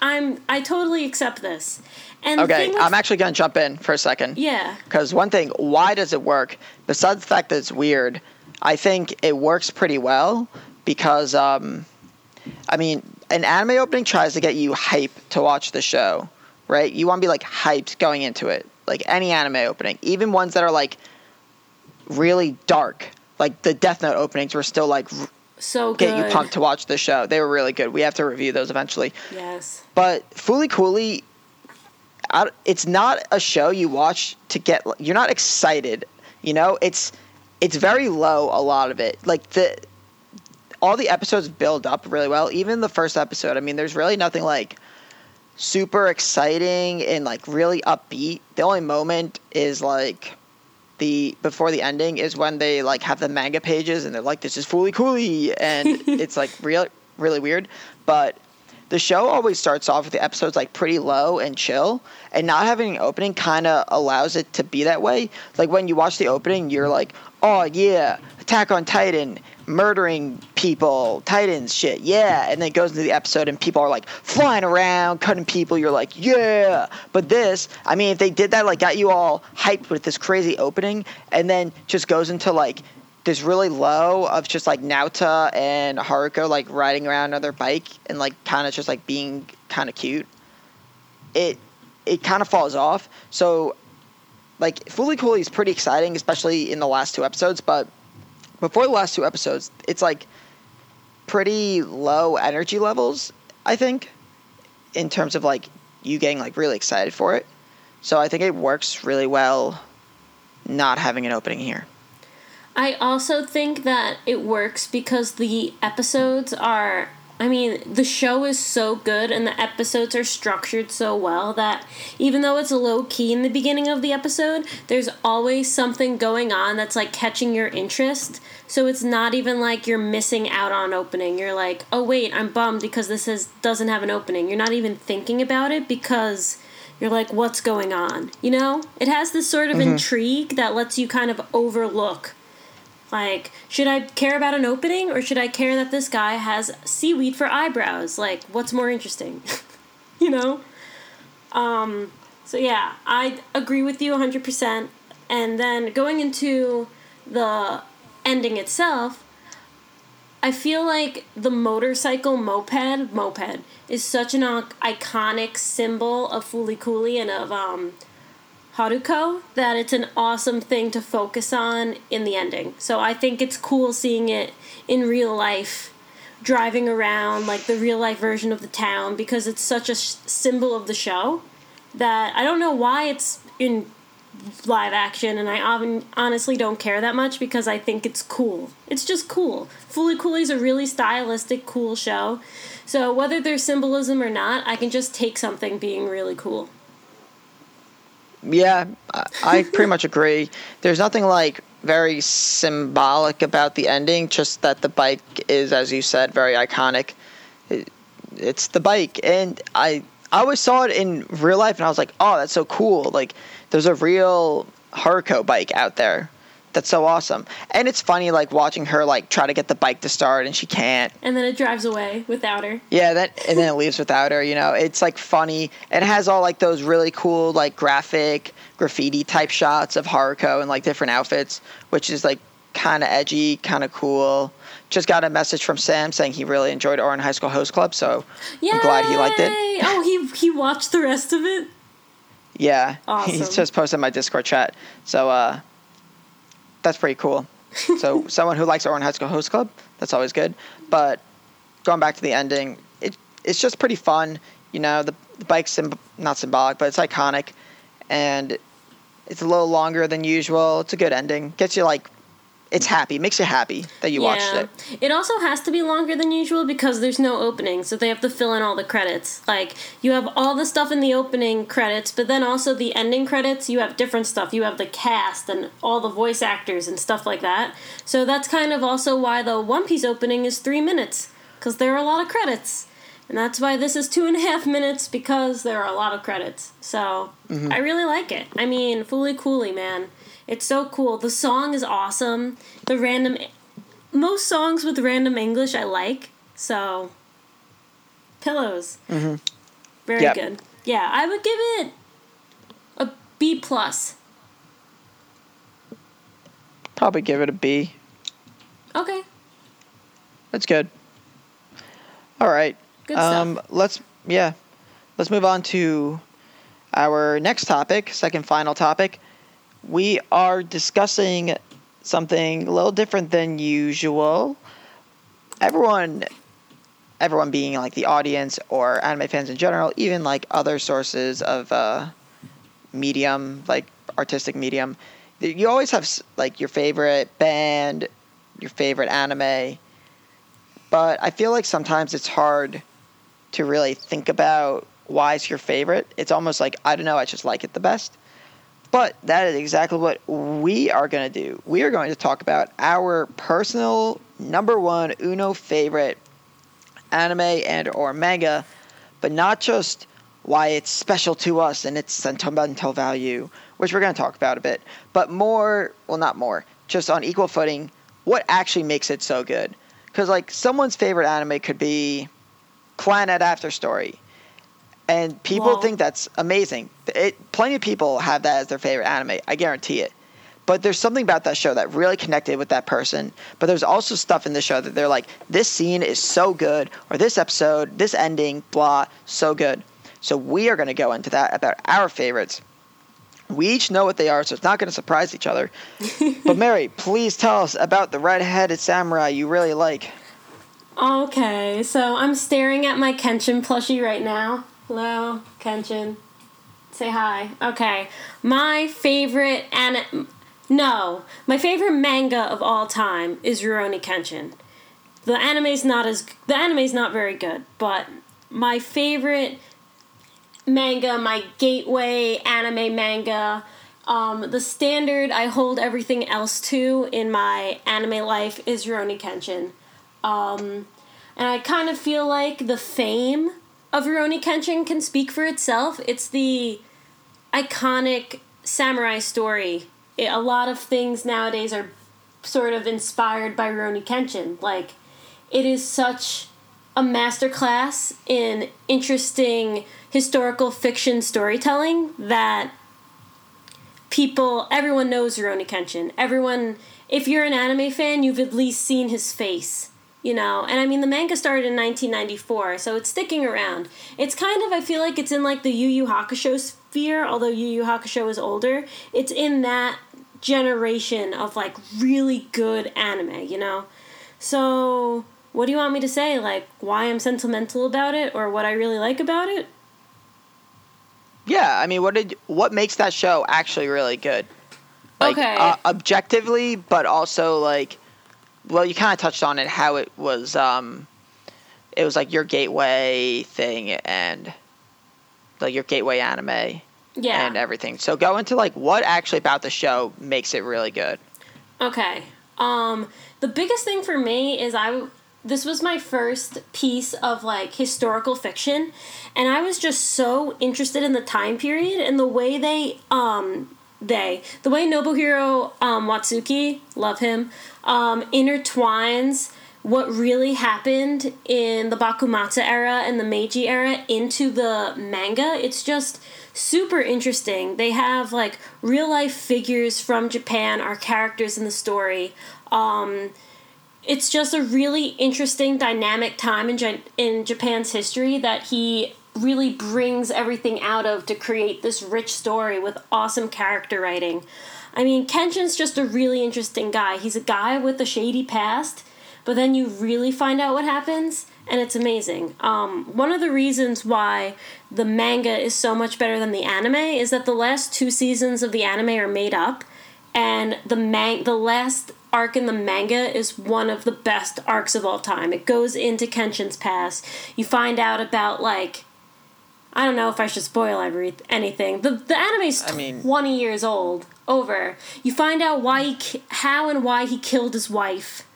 I'm, I totally accept this. And Okay, with- I'm actually going to jump in for a second. yeah. Because one thing, why does it work? Besides the fact that it's weird, I think it works pretty well because, um, I mean, an anime opening tries to get you hype to watch the show, right? You want to be like hyped going into it, like any anime opening, even ones that are like really dark. Like the Death Note openings were still like So good. get you pumped to watch the show. They were really good. We have to review those eventually. Yes. But Fooly Cooly, it's not a show you watch to get. You're not excited. You know, it's it's very low. A lot of it, like the all the episodes build up really well. Even the first episode. I mean, there's really nothing like super exciting and like really upbeat. The only moment is like the before the ending is when they like have the manga pages and they're like, "This is Fooly Cooly," and it's like real really weird. But the show always starts off with the episodes like pretty low and chill, and not having an opening kind of allows it to be that way. Like when you watch the opening, you're like, "Oh yeah, Attack on Titan." Murdering people, Titans, shit, yeah. And then it goes into the episode, and people are like flying around, cutting people. You're like, yeah. But this, I mean, if they did that, like, got you all hyped with this crazy opening, and then just goes into like this really low of just like Naota and Haruko like riding around on their bike and like kind of just like being kind of cute. It it kind of falls off. So like Fooly Cooly is pretty exciting, especially in the last two episodes. But before the last two episodes, it's like pretty low energy levels. I think in terms of like you getting like really excited for it. So I think it works really well not having an opening here. I also think that it works because the episodes are. I mean, the show is so good and the episodes are structured so well that even though it's low key in the beginning of the episode, there's always something going on that's like catching your interest. So it's not even like you're missing out on opening. You're like, oh wait, I'm bummed because this is doesn't have an opening. You're not even thinking about it because you're like, what's going on? You know? It has this sort of mm-hmm. intrigue that lets you kind of overlook like, should I care about an opening or should I care that this guy has seaweed for eyebrows? Like, what's more interesting? you know? Um, so yeah, I agree with you 100%. And then going into the ending itself, I feel like the motorcycle moped, moped, is such an iconic symbol of Fooly Cooly and of um, Haruko that it's an awesome thing to focus on in the ending. So I think it's cool seeing it in real life, driving around like the real life version of the town because it's such a sh- symbol of the show that I don't know why it's in live action and I often, honestly don't care that much because I think it's cool. It's just cool. Fooly Cooly's a really stylistic, cool show. So whether there's symbolism or not, I can just take something being really cool. Yeah, I, I pretty much agree. There's nothing like very symbolic about the ending, just that the bike is, as you said, very iconic. It, it's the bike, and I I always saw it in real life, and I was like, oh, that's so cool. Like, there's a real Haruko bike out there. That's so awesome. And it's funny, like watching her like try to get the bike to start, and she can't. And then it drives away without her. Yeah, that and then it leaves without her. You know, it's like funny. It has all like those really cool like graphic graffiti type shots of Haruko in like different outfits, which is like kind of edgy, kind of cool. Just got a message from Sam saying he really enjoyed Ouran High School Host Club, so I'm glad he liked it. Oh, he he watched the rest of it. Yeah, Awesome. he just posted my Discord chat, so uh, that's pretty cool. so someone who likes Ouran High School Host Club, that's always good. But going back to the ending, it it's just pretty fun. You know, the, the bike's symb- not symbolic, but it's iconic, and it's a little longer than usual. It's a good ending. Gets you like, it's happy. Makes you happy that you watched it. It also has to be longer than usual because there's no opening, so they have to fill in all the credits. Like you have all the stuff in the opening credits, but then also the ending credits, you have different stuff. You have the cast and all the voice actors and stuff like that. So that's kind of also why the One Piece opening is three minutes because there are a lot of credits. And that's why this is two and a half minutes because there are a lot of credits. So I really like it. I mean, Fooly Cooly, man. It's so cool. The song is awesome. The random. Most songs with random English I like. So. Pillows. Mm-hmm. Very Yep. good. Yeah, I would give it a B plus. Probably give it a B. Okay. That's good. All right. Good um, stuff. Let's yeah, let's move on to our next topic, second final topic. We are discussing something a little different than usual. Everyone, everyone being like the audience or anime fans in general, even like other sources of uh, medium, like artistic medium, you always have like your favorite band, your favorite anime. But I feel like sometimes it's hard to really think about why it's your favorite. It's almost like I don't know, I just like it the best. But that is exactly what we are going to do. We are going to talk about our personal number one Uno favorite anime and or manga, but not just why it's special to us and its sentimental value, which we're going to talk about a bit, but more, well not more, just on equal footing, what actually makes it so good. Cuz like someone's favorite anime could be Clannad After Story and people Wow. think that's amazing. It, plenty of people have that as their favorite anime. I guarantee it. But there's something about that show that really connected with that person. But there's also stuff in the show that they're like, this scene is so good, or this episode, this ending, blah, so good. So we are going to go into that about our favorites. We each know what they are, so it's not going to surprise each other. but Mary, please tell us about the red-headed samurai you really like. Okay, so I'm staring at my Kenshin plushie right now. Hello, Kenshin. Say hi. Okay. My favorite an no, my favorite manga of all time is Rurouni Kenshin. The anime's not as the anime's not very good, but my favorite manga, my gateway anime manga, um, the standard I hold everything else to in my anime life is Rurouni Kenshin. Um, and I kind of feel like the fame of Rurouni Kenshin can speak for itself. It's the iconic samurai story. It, a lot of things nowadays are sort of inspired by Rurouni Kenshin. Like, it is such a masterclass in interesting historical fiction storytelling that people, everyone knows Rurouni Kenshin. Everyone, if you're an anime fan, you've at least seen his face. You know, and I mean, the manga started in 1994, so it's sticking around. It's kind of, I feel like it's in like the Yu Yu Hakusho sphere, although Yu Yu Hakusho is older. It's in that generation of like really good anime, you know? So, what do you want me to say? Like, why I'm sentimental about it or what I really like about it? Yeah, I mean, what did what makes that show actually really good? Like, Okay. Uh, objectively, but also like, well, you kind of touched on it how it was. Um, it was like your gateway thing and like your gateway anime Yeah. and everything. So go into like what actually about the show makes it really good. Okay. Um, the biggest thing for me is I this was my first piece of like historical fiction, and I was just so interested in the time period and the way they um they the way Nobuhiro um, Watsuki love him um, intertwines what really happened in the Bakumatsu era and the Meiji era into the manga. It's just super interesting. They have like real life figures from Japan are characters in the story. Um, it's just a really interesting dynamic time in, Ja- in Japan's history that he really brings everything out of to create this rich story with awesome character writing. I mean, Kenshin's just a really interesting guy. He's a guy with a shady past, but then you really find out what happens, and it's amazing. Um, one of the reasons why the manga is so much better than the anime is that the last two seasons of the anime are made up, and the man- the last arc in the manga is one of the best arcs of all time. It goes into Kenshin's past. You find out about like I don't know if I should spoil every anything. The the anime's I mean- twenty years old. Over. You find out why he ki- how and why he killed his wife.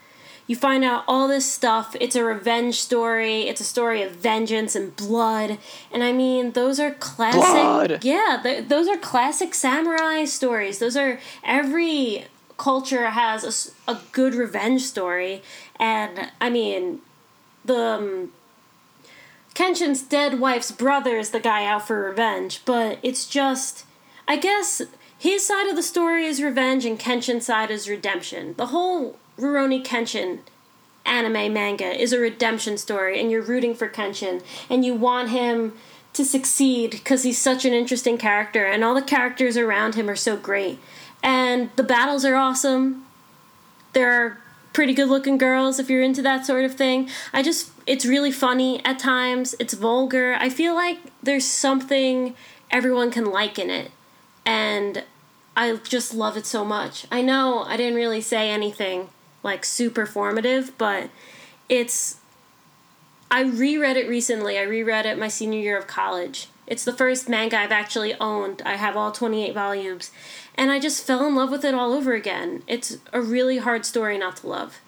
You find out all this stuff. It's a revenge story. It's a story of vengeance and blood. And I mean, those are classic. Blood. Yeah, th- those are classic samurai stories. Those are every culture has a good revenge story. And I mean, the um, Kenshin's dead wife's brother is the guy out for revenge, but it's just, I guess his side of the story is revenge and Kenshin's side is redemption. The whole Rurouni Kenshin anime manga is a redemption story, and you're rooting for Kenshin, and you want him to succeed because he's such an interesting character, and all the characters around him are so great. And the battles are awesome. there are pretty good looking girls if you're into that sort of thing. I just it's really funny at times. It's vulgar. I feel like there's something everyone can like in it. And I just love it so much. I know I didn't really say anything like super formative, but it's I reread it recently. I reread it my senior year of college. It's the first manga I've actually owned. I have all 28 volumes. And I just fell in love with it all over again. It's a really hard story not to love.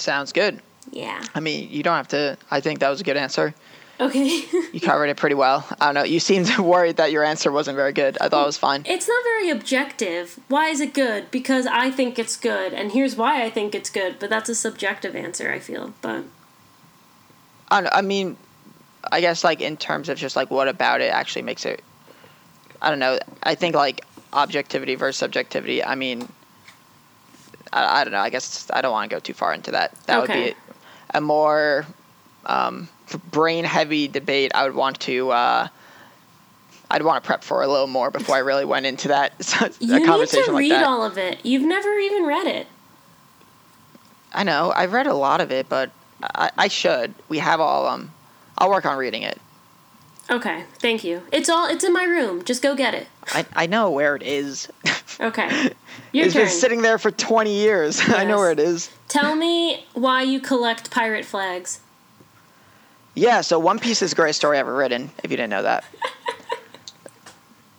Sounds good. Yeah. I mean, you don't have to. I think that was a good answer. Okay. You covered it pretty well. I don't know. You seemed worried that your answer wasn't very good. I thought it was fine. it's not very objective. Why is it good? Because I think it's good, and here's why I think it's good. But that's a subjective answer, I feel. But I, I mean, I guess like in terms of just like what about it actually makes it. I don't know. I think like objectivity versus subjectivity. I mean, I, I don't know. I guess I don't want to go too far into that. That would be a more um, brain heavy debate. I would want to. Uh, I'd want to prep for a little more before I really went into that a you need to read all of it. You've never even read it. I know. I've read a lot of it, but I, I should. We have all. Um, I'll work on reading it. Okay, thank you. It's all. It's in my room. Just go get it. I, I know where it is. Okay, your it's turn. been sitting there for 20 years. I know where it is. Tell me why you collect pirate flags. Yeah, so One Piece is the greatest story ever written, if you didn't know that.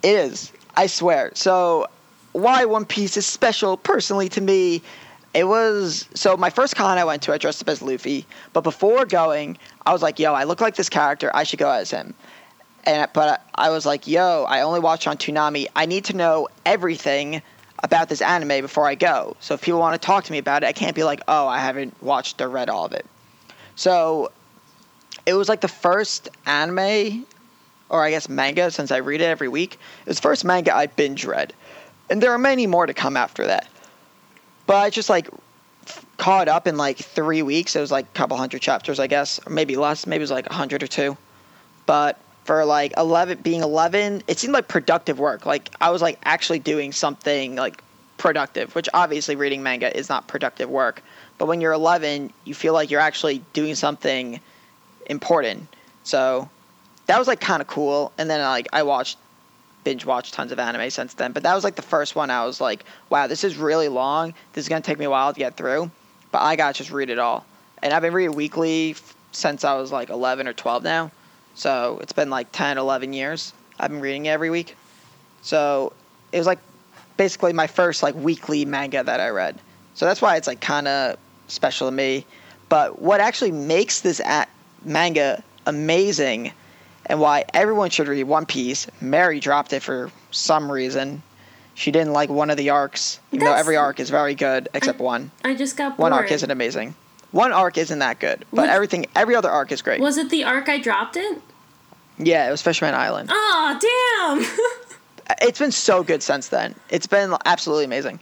it is. I swear. So, why One Piece is special personally to me, it was. So, my first con I went to, I dressed up as Luffy. But before going, I was like, yo, I look like this character. I should go as him. And But I was like, yo, I only watch on Toonami. I need to know everything about this anime before I go. So, if people want to talk to me about it, I can't be like, oh, I haven't watched or read all of it. So, it was like the first anime or I guess manga since I read it every week. It was first manga I binge read. And there are many more to come after that. But I just like caught up in like three weeks. It was like a couple hundred chapters, I guess, or maybe less. Maybe it was like a hundred or two. But for like 11, being 11, it seemed like productive work. Like I was like actually doing something like productive, which obviously reading manga is not productive work. But when you're 11, you feel like you're actually doing something important. So that was like kind of cool. And then like I watched binge watched tons of anime since then, but that was like the first one I was like, wow, this is really long. This is gonna take me a while to get through, but I gotta just read it all. And I've been reading weekly since I was like 11 or 12 now, so it's been like 10, 11 years. I've been reading it every week, so it was like basically my first like weekly manga that I read. So that's why it's like kind of special to me. But what actually makes this a- manga amazing and why everyone should read One Piece. Mary dropped it for some reason. She didn't like one of the arcs, even though every arc is very good except one. I just got bored. One arc isn't amazing. One arc isn't that good, but What- everything, every other arc is great. Was it the arc I dropped it? Yeah, it was Fisherman Island. Oh damn! It's been so good since then. It's been absolutely amazing.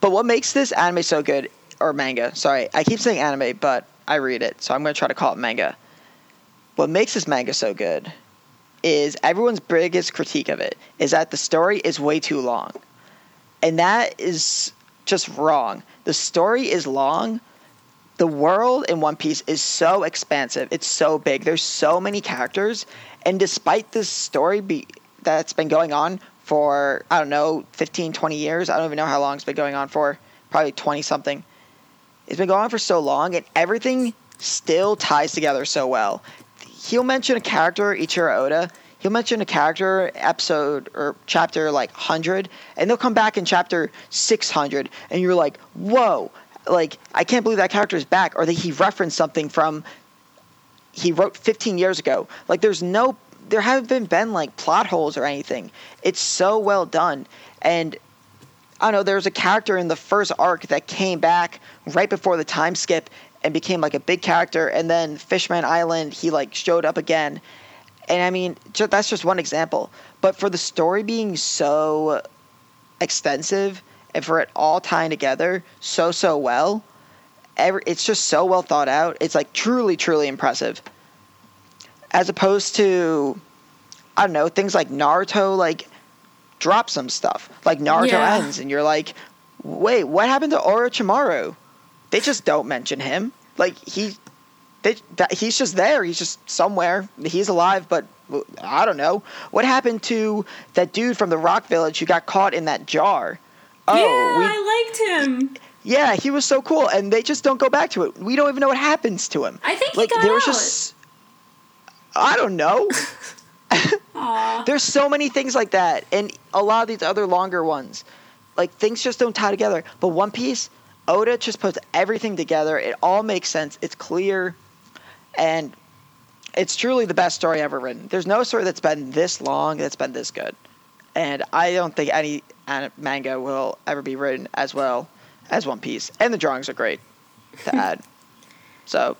But what makes this anime so good, or manga? Sorry, I keep saying anime, but I read it, so I'm gonna try to call it manga. What makes this manga so good is everyone's biggest critique of it is that the story is way too long, and that is just wrong. The story is long. The world in One Piece is so expansive. It's so big. There's so many characters, and despite this story be that's been going on for I don't know 15, 20 years. I don't even know how long it's been going on for. Probably 20 something. It's been going on for so long, and everything still ties together so well. He'll mention a character, Eiichiro Oda. He'll mention a character, episode or chapter like 100, and they'll come back in chapter 600, and you're like, whoa, like, I can't believe that character is back, or that he referenced something from he wrote 15 years ago. Like, there's no, there haven't been, been like plot holes or anything. It's so well done. And I don't know, there was a character in the first arc that came back right before the time skip and became like a big character. And then Fishman Island, he like showed up again. And I mean, that's just one example. But for the story being so extensive and for it all tying together so, so well, every, it's just so well thought out. It's like truly, truly impressive. As opposed to, I don't know, things like Naruto, like drop some stuff. Like Naruto Yeah. ends, and you're like, wait, what happened to Orochimaru? They just don't mention him. Like he, they, that, he's just there. He's just somewhere. He's alive, but I don't know what happened to that dude from the Rock Village who got caught in that jar. Oh, yeah, we, I liked him. yeah, he was so cool, and they just don't go back to it. We don't even know what happens to him. I think he like got there was out. just, I don't know. There's so many things like that, and a lot of these other longer ones, like things just don't tie together. But One Piece, Oda just puts everything together. It all makes sense. It's clear, and it's truly the best story ever written. There's no story that's been this long that's been this good, and I don't think any manga will ever be written as well as One Piece. And the drawings are great to add. So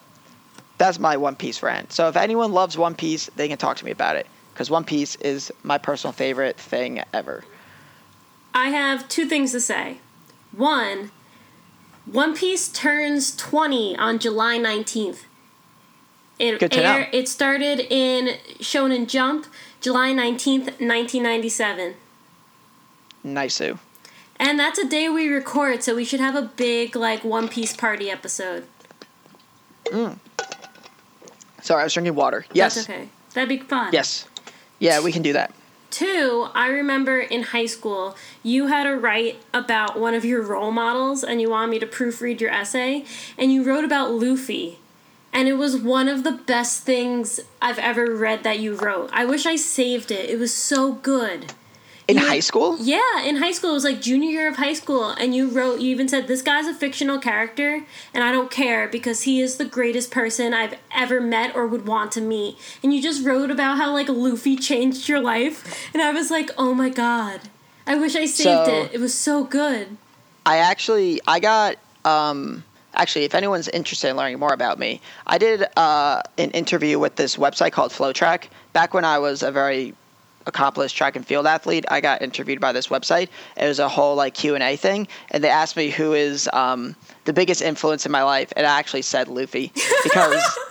that's my One Piece rant. So if anyone loves One Piece, they can talk to me about it because One Piece is my personal favorite thing ever. I have two things to say. One, One Piece turns 20 on July 19th. It, Good to know. it started in Shonen Jump, July 19th, 1997. Nice. And that's a day we record, so we should have a big, like, One Piece party episode. Mm. Sorry, I was drinking water. Yes. That's okay. That'd be fun. Yes. Yeah, we can do that. Two, I remember in high school, you had to write about one of your role models and you wanted me to proofread your essay, and you wrote about Luffy. And it was one of the best things I've ever read that you wrote. I wish I saved it. It was so good. In You- high school? Yeah, in high school, it was like junior year of high school, and you wrote, you even said, This guy's a fictional character, and I don't care because he is the greatest person I've ever met or would want to meet. And you just wrote about how, like, Luffy changed your life, and I was like, Oh my god. I wish I saved So- it. It was so good. I actually I got um actually if anyone's interested in learning more about me, I did uh an interview with this website called FloTrack. Back when I was a very accomplished track and field athlete, I got interviewed by this website. It was a whole like Q&A thing and they asked me who is um the biggest influence in my life and I actually said Luffy because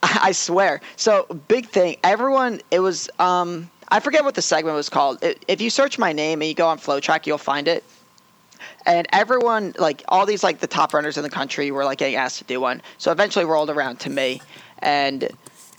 I swear. So big thing. Everyone. It was. Um. I forget what the segment was called. I if you search my name and you go on FloTrack, you'll find it. And everyone, like all these, like the top runners in the country, were like getting asked to do one. So eventually, rolled around to me, and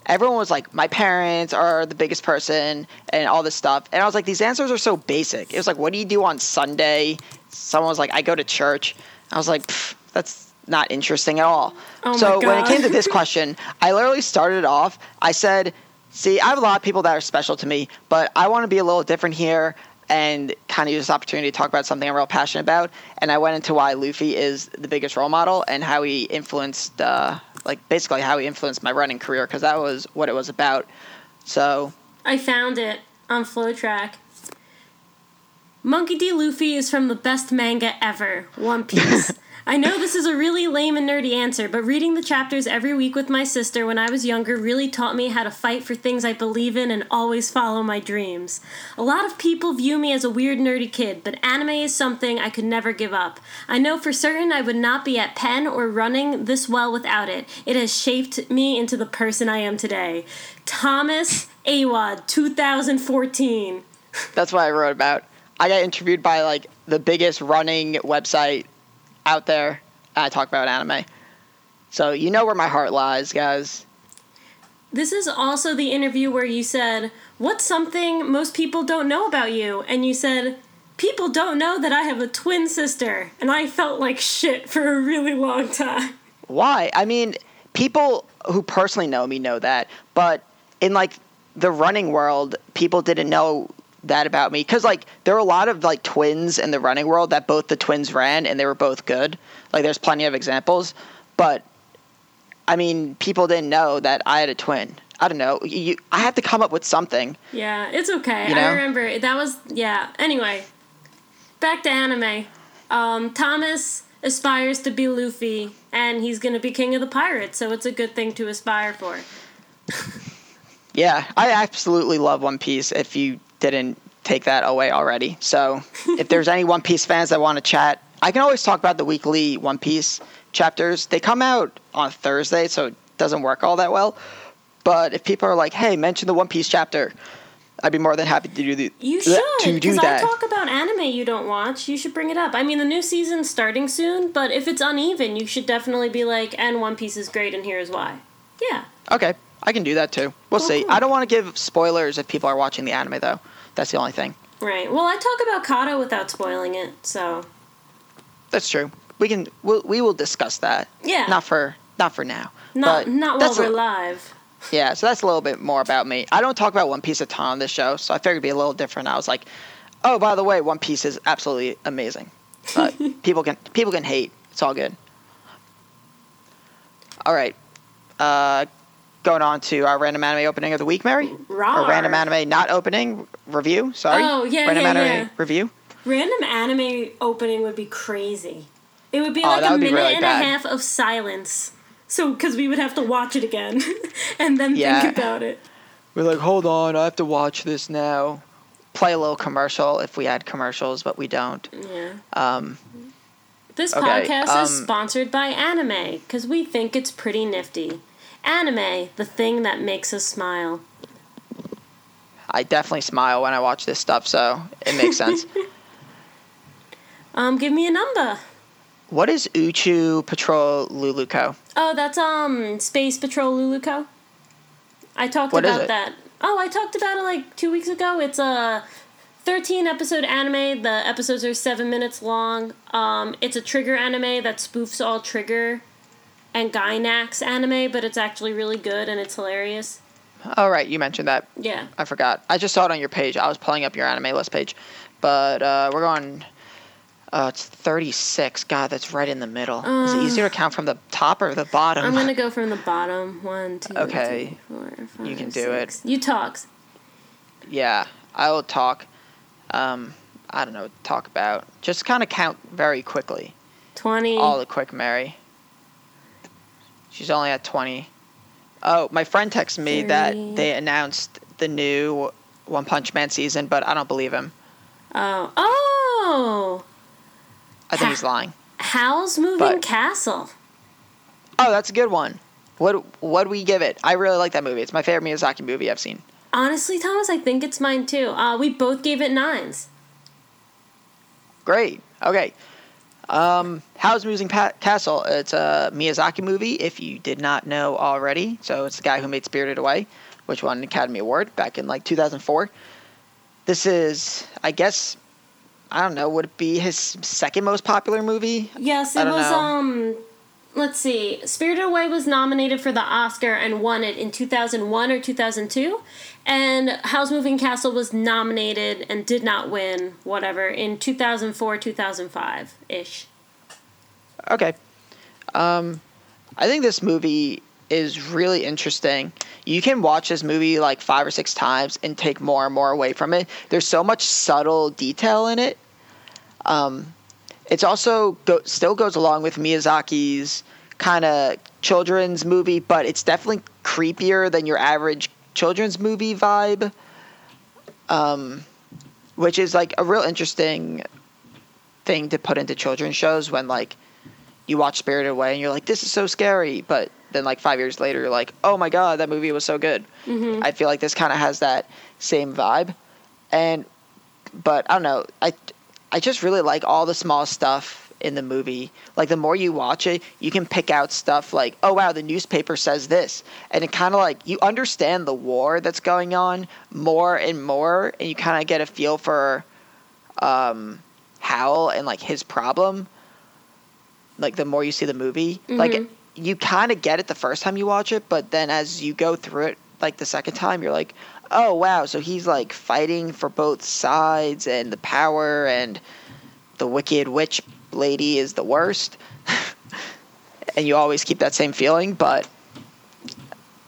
everyone was like, "My parents are the biggest person," and all this stuff. And I was like, "These answers are so basic." It was like, "What do you do on Sunday?" Someone was like, "I go to church." I was like, "That's not interesting at all." Oh so when it came to this question, I literally started off. I said, "See, I have a lot of people that are special to me, but I want to be a little different here." And kind of use this opportunity to talk about something I'm real passionate about. And I went into why Luffy is the biggest role model and how he influenced, uh, like basically how he influenced my running career because that was what it was about. So I found it on FloTrack. Monkey D. Luffy is from the best manga ever, One Piece. I know this is a really lame and nerdy answer, but reading the chapters every week with my sister when I was younger really taught me how to fight for things I believe in and always follow my dreams. A lot of people view me as a weird nerdy kid, but anime is something I could never give up. I know for certain I would not be at Penn or running this well without it. It has shaped me into the person I am today. Thomas Awad, 2014. that's what I wrote about. I got interviewed by like the biggest running website out there. And I talk about anime. So you know where my heart lies, guys. This is also the interview where you said, What's something most people don't know about you? And you said, People don't know that I have a twin sister. And I felt like shit for a really long time. Why? I mean, people who personally know me know that, but in like the running world, people didn't know that about me because like there are a lot of like twins in the running world that both the twins ran and they were both good. Like there's plenty of examples, but I mean, people didn't know that I had a twin. I don't know. You, I had to come up with something. Yeah, it's okay. You I remember that was yeah. Anyway, back to anime. Um, Thomas aspires to be Luffy, and he's gonna be king of the pirates, so it's a good thing to aspire for. Yeah, I absolutely love One Piece. If you didn't take that away already, so if there's any One Piece fans that want to chat, I can always talk about the weekly One Piece chapters. They come out on Thursday, so it doesn't work all that well. But if people are like, "Hey, mention the One Piece chapter," I'd be more than happy to do the You to should, do because I talk about anime you don't watch. You should bring it up. I mean, the new season's starting soon, but if it's uneven, you should definitely be like, "And One Piece is great, and here's why." Yeah, Okay, I can do that too. We'll Cool, see. cool. I don't want to give spoilers if people are watching the anime though. That's the only thing. right. Well, I talk about Kato without spoiling it, so That's true. We can we'll, we will discuss that. Yeah. Not for not for now. not But not while that's we're a- live. Yeah, so that's a little bit more about me. I don't talk about One Piece a ton on this show, so I figured it'd be a little different. I was like, oh, by the way, One Piece is absolutely amazing. But people can people can hate. It's all good. All right. Uh, going on to our random anime opening of the week, Mary. Rawr. Or random anime not opening review. Sorry. Oh, yeah, Random yeah, anime yeah. review. Random anime opening would be crazy. It would be Oh, like a minute really and bad. a half of silence. So, because we would have to watch it again and then Yeah. think about it. We're like, hold on, I have to watch this now. Play a little commercial if we had commercials, but we don't. Yeah. Um, This Okay, podcast um, is sponsored by anime because we think it's pretty nifty. Anime, the thing that makes us smile. I definitely smile when I watch this stuff, so it makes sense. Um, give me a number. What is Uchu Patrol Luluco? Oh, that's um Space Patrol Luluco. I talked What is about it? that. Oh, I talked about it like two weeks ago. It's a 13 episode anime. The episodes are seven minutes long. Um, it's a Trigger anime that spoofs all Trigger and Gainax anime, but it's actually really good and it's hilarious. Oh, right, you mentioned that. Yeah. I forgot. I just saw it on your page. I was pulling up your anime list page. But uh, we're going. Uh, it's 36. God, that's right in the middle. is it easier to count from the top or the bottom? Uh, I'm gonna go from the bottom. One, two, Okay. three, four, five, You can do it. You talk. Yeah, I will talk. Um, I don't know what to talk about. Just kind of count very quickly. 20. All the quick Mary. She's only at 20. Oh, my friend texted me that they announced the new One Punch Man season, but I don't believe him. oh. Oh! I think he's lying. Howl's Moving But- Castle. Oh, that's a good one. What what do we give it? I really like that movie. It's my favorite Miyazaki movie I've seen. Honestly, Thomas, I think it's mine too. Uh, we both gave it nines. Great. Okay. Um, Howl's Moving pa- Castle? It's a Miyazaki movie. If you did not know already, so it's the guy who made Spirited Away, which won an Academy Award back in like 2004. This is, I guess, I don't know, would it be his second most popular movie? Yes, it was. know. Um, let's see. Spirited Away was nominated for the Oscar and won it in 2001 or 2002, and Howl's Moving Castle was nominated and did not win. Whatever in 2004, 2005 ish. Okay. Um, I think this movie is really interesting. You can watch this movie like five or six times and take more and more away from it. There's so much subtle detail in it. Um, it's also go- still goes along with Miyazaki's kind of children's movie, but it's definitely creepier than your average children's movie vibe. Um, which is like a real interesting thing to put into children's shows when like you watch Spirited Away and you're like, this is so scary, but then like five years later you're like, oh my god, that movie was so good. I feel like this kind of has that same vibe, and but I don't know, I I just really like all the small stuff in the movie. Like the more you watch it, you can pick out stuff like, oh wow, the newspaper says this, and it kind of like you understand the war that's going on more and more, and you kind of get a feel for um, Howl and like his problem. Like the more you see the movie, like Mhm. you kind of get it the first time you watch it, but then as you go through it, like the second time, you're like, oh wow, so he's like fighting for both sides, and the power and the wicked witch lady is the worst. and you always keep that same feeling, but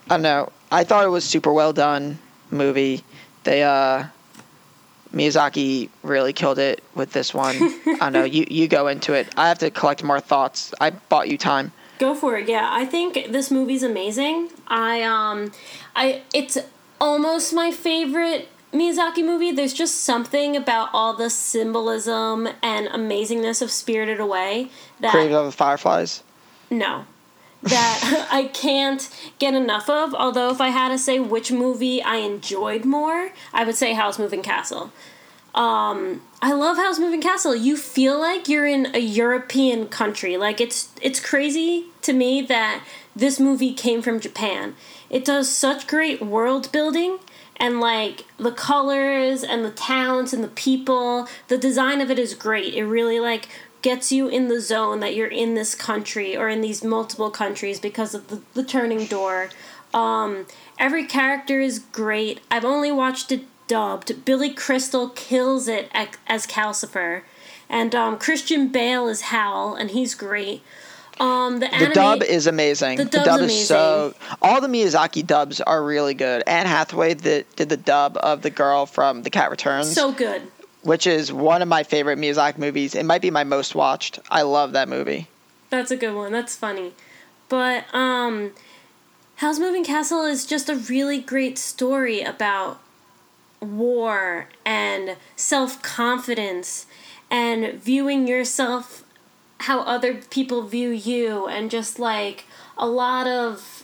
I don't know. I thought it was super well done movie. They uh Miyazaki really killed it with this one. I know. You you go into it. I have to collect more thoughts. I bought you time. Go for it. Yeah, I think this movie's amazing. I um, I it's almost my favorite Miyazaki movie. There's just something about all the symbolism and amazingness of Spirited Away that Creator of the Fireflies. no, that I can't get enough of. Although, if I had to say which movie I enjoyed more, I would say Howl's Moving Castle. Um, I love Howl's Moving Castle. You feel like you're in a European country. Like it's it's crazy to me that this movie came from Japan. It does such great world building and like the colors and the towns and the people. The design of it is great. It really like gets you in the zone that you're in this country or in these multiple countries because of the, the turning door. Um, every character is great. I've only watched it dubbed. Billy Crystal kills it as Calcifer. And um, Christian Bale is Howl, and he's great. Um, the, the dub is amazing. The, the dub amazing. is so. All the Miyazaki dubs are really good. Anne Hathaway that did the dub of the girl from The Cat Returns. So good. Which is one of my favorite Miyazaki movies. It might be my most watched. I love that movie. That's a good one. That's funny. But um, Howl's Moving Castle is just a really great story about war and self confidence and viewing yourself how other people view you and just like a lot of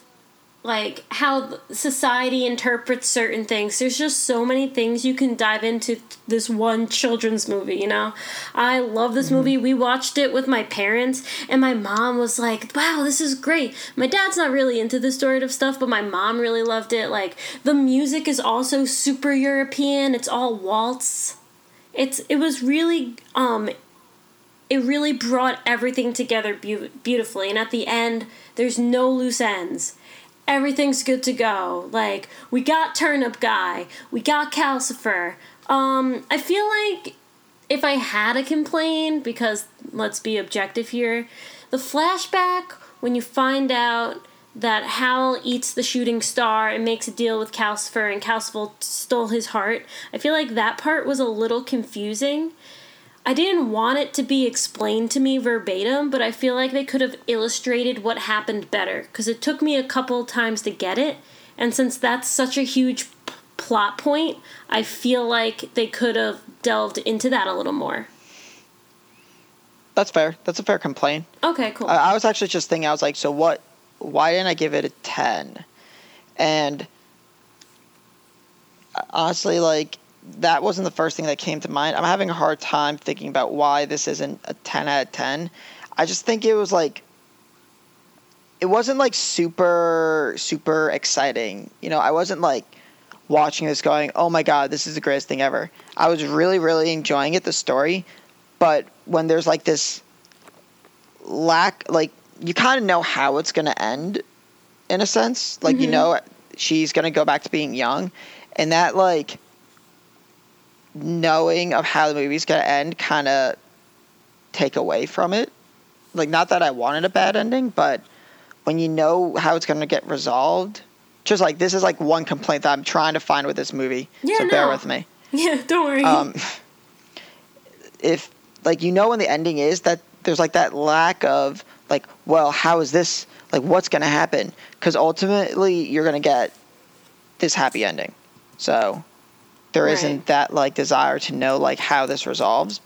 like how society interprets certain things. There's just so many things you can dive into this one children's movie, you know? I love this mm-hmm. movie. We watched it with my parents, and my mom was like, wow, this is great. My dad's not really into this sort of stuff, but my mom really loved it. Like, the music is also super European, it's all waltz. It's it was really um it really brought everything together be- beautifully. And at the end, there's no loose ends. Everything's good to go. Like, we got Turnip Guy, we got Calcifer. Um, I feel like if I had a complaint, because let's be objective here, the flashback when you find out that Howl eats the shooting star and makes a deal with Calcifer and Calcifer stole his heart, I feel like that part was a little confusing I didn't want it to be explained to me verbatim, but I feel like they could have illustrated what happened better because it took me a couple times to get it. And since that's such a huge p- plot point, I feel like they could have delved into that a little more. That's fair. That's a fair complaint. Okay, cool. I, I was actually just thinking, I was like, so what? Why didn't I give it a 10? And uh, honestly, like, that wasn't the first thing that came to mind. I'm having a hard time thinking about why this isn't a 10 out of 10. I just think it was like it wasn't like super super exciting. You know, I wasn't like watching this going, "Oh my god, this is the greatest thing ever." I was really really enjoying it the story, but when there's like this lack like you kind of know how it's going to end in a sense. Like mm-hmm. you know she's going to go back to being young and that like knowing of how the movie's gonna end kind of take away from it. Like, not that I wanted a bad ending, but when you know how it's gonna get resolved, just like this is like one complaint that I'm trying to find with this movie. Yeah, so no. bear with me. Yeah, don't worry. Um, if like you know when the ending is that there's like that lack of like, well, how is this? Like, what's gonna happen? Because ultimately, you're gonna get this happy ending. So there right. not that like desire to know like how this resolves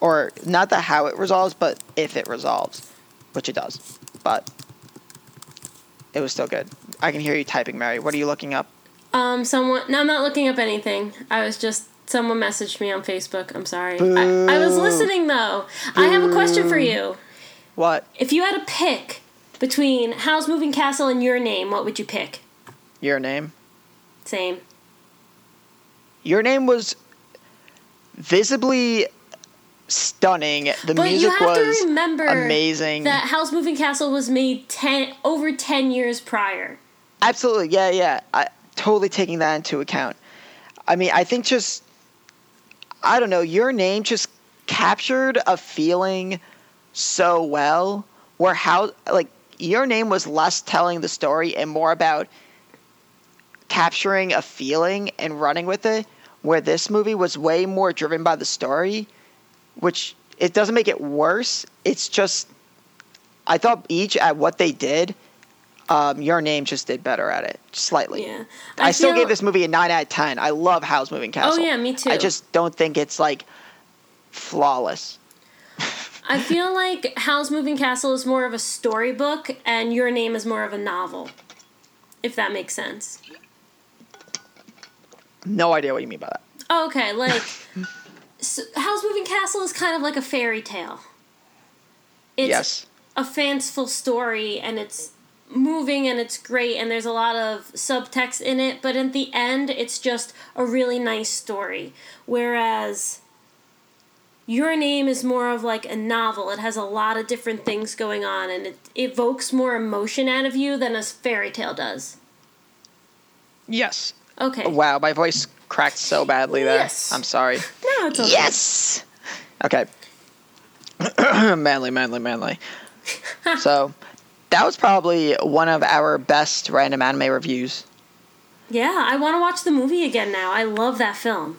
or not that how it resolves but if it resolves which it does but it was still good. I can hear you typing mary. What are you looking up? Um someone no i'm not looking up anything. I was just someone messaged me on facebook. I'm sorry. I, I, was listening though. Boo. i have a question for you. What? If you had a pick between Howl's Moving Castle and your name what would you pick? Your name? Same your name was visibly stunning. The but music was amazing. That Howl's Moving Castle was made ten over ten years prior. Absolutely, yeah, yeah. I totally taking that into account. I mean, I think just I don't know. Your name just captured a feeling so well. Where how like your name was less telling the story and more about capturing a feeling and running with it where this movie was way more driven by the story, which it doesn't make it worse. It's just I thought each at what they did, um, your name just did better at it slightly. Yeah, I, I still gave this movie a nine out of ten. I love Howl's Moving Castle. Oh yeah, me too. I just don't think it's like flawless. I feel like Howl's Moving Castle is more of a storybook, and Your Name is more of a novel. If that makes sense. No idea what you mean by that. Oh, okay, like so Howl's Moving Castle is kind of like a fairy tale. It's yes. a fanciful story, and it's moving and it's great, and there's a lot of subtext in it. But at the end, it's just a really nice story. Whereas your name is more of like a novel. It has a lot of different things going on and it evokes more emotion out of you than a fairy tale does. Yes. Okay. Wow, my voice cracked so badly there. Yes. I'm sorry. No, it's okay. Yes. Okay. manly, manly, manly. so, that was probably one of our best random anime reviews. Yeah, I want to watch the movie again now. I love that film.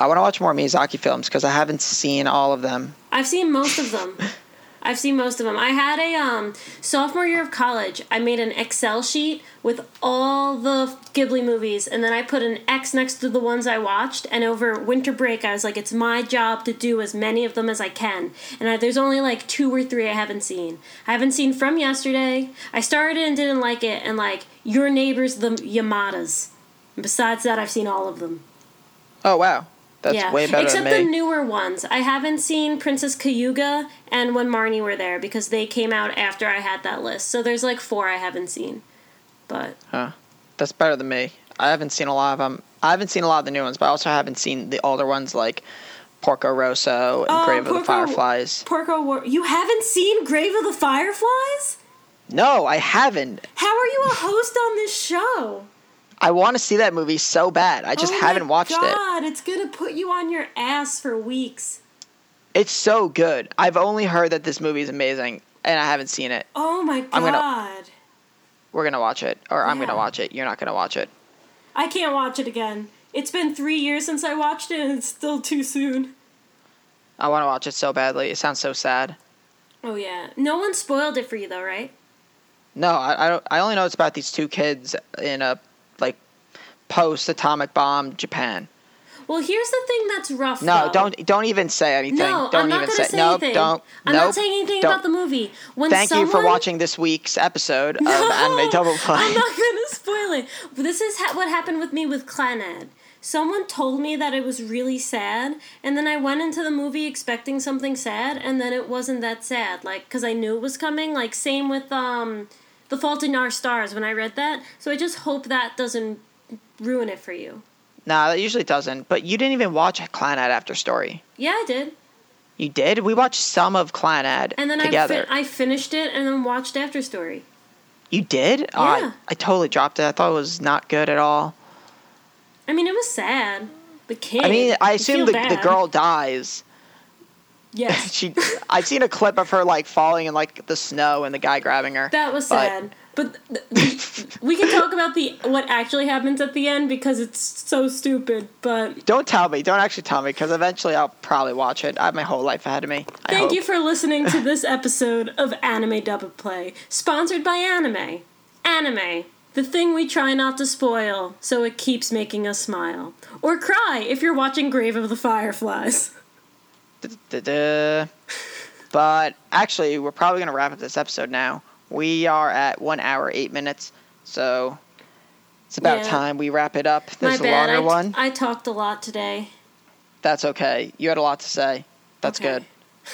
I want to watch more Miyazaki films because I haven't seen all of them. I've seen most of them. I've seen most of them. I had a um, sophomore year of college. I made an Excel sheet with all the Ghibli movies, and then I put an X next to the ones I watched. And over winter break, I was like, it's my job to do as many of them as I can. And I, there's only like two or three I haven't seen. I haven't seen From Yesterday. I started and didn't like it, and like Your Neighbors, the Yamadas. And besides that, I've seen all of them. Oh wow, that's yeah, way better except the newer ones. I haven't seen Princess Kaguya and When Marnie Were There because they came out after I had that list. So there's like four I haven't seen. But Huh. That's better than me. I haven't seen a lot of them. I haven't seen a lot of the new ones, but I also haven't seen the older ones like Porco Rosso and Oh, Grave of the Fireflies. Porco War, you haven't seen Grave of the Fireflies? No, I haven't. How are you a host on this show? I want to see that movie so bad. I just Oh haven't watched it. Oh god, it's gonna put you on your ass for weeks. It's so good. I've only heard that this movie is amazing, and I haven't seen it. Oh my god. Gonna- We're gonna watch it, or I'm gonna watch it. You're not gonna watch it. I can't watch it again. It's been three years since I watched it, and it's still too soon. I want to watch it so badly. It sounds so sad. Oh yeah. No one spoiled it for you though, right? No, I I, don't, I only know it's about these two kids in a post atomic bomb Japan. Well, here's the thing that's rough. No, though. don't don't even say anything. No, don't I'm not even say, say nope, anything. don't. I'm nope, not saying anything don't. about the movie. When Thank someone, you for watching this week's episode of Anime Double Play. I'm not gonna spoil it. This is ha- what happened with me with Clannad. Someone told me that it was really sad, and then I went into the movie expecting something sad, and then it wasn't that sad. Like, cause I knew it was coming. Like, same with um, The Fault in Our Stars when I read that. So I just hope that doesn't ruin it for you. Nah, that usually doesn't. But you didn't even watch Clannad After Story. Yeah, I did. You did? We watched some of Clannad And then together. I, I finished it and then watched After Story. you did? Oh, I, Yeah. I totally dropped it. I thought it was not good at all. I mean, it was sad. The kid. I mean, I assume the, the girl dies. Yes. She, I've seen a clip of her like falling in like the snow and the guy grabbing her. That was sad. But th- th- we can talk about the what actually happens at the end because it's so stupid. But Don't tell me. Don't actually tell me because eventually I'll probably watch it. I have my whole life ahead of me. I thank hope. you for listening to this episode of Anime Double Play, sponsored by Anime. Anime, the thing we try not to spoil, so it keeps making us smile or cry if you're watching Grave of the Fireflies. But actually, we're probably going to wrap up this episode now. We are at one hour, eight minutes. So it's about Yeah. time we wrap it up. My There's a bad. longer I, one. I talked a lot today. That's okay. You had a lot to say. That's Okay.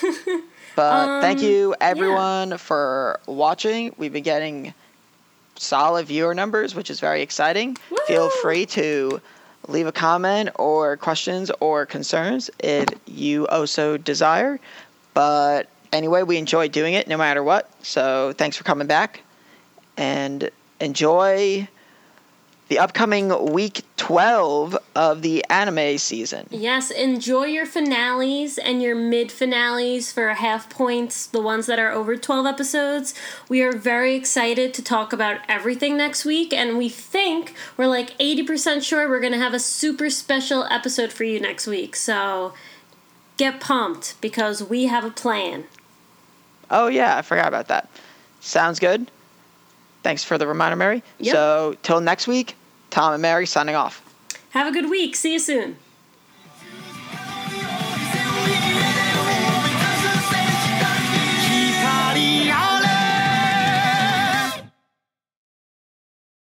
good. But thank Um, you, everyone, for watching. We've been getting solid viewer numbers, which is very exciting. Feel free to leave a comment or questions or concerns if you also desire. But anyway, we enjoy doing it no matter what. So thanks for coming back and enjoy the upcoming week 12 of the anime season. Yes, enjoy your finales and your mid finales for half points, the ones that are over 12 episodes. We are very excited to talk about everything next week, and we think we're like 80% sure we're going to have a super special episode for you next week. So get pumped because we have a plan. Oh yeah, I forgot about that. Sounds good. Thanks for the reminder, Mary. Yep. So till next week, Tom and Mary signing off. Have a good week. See you soon.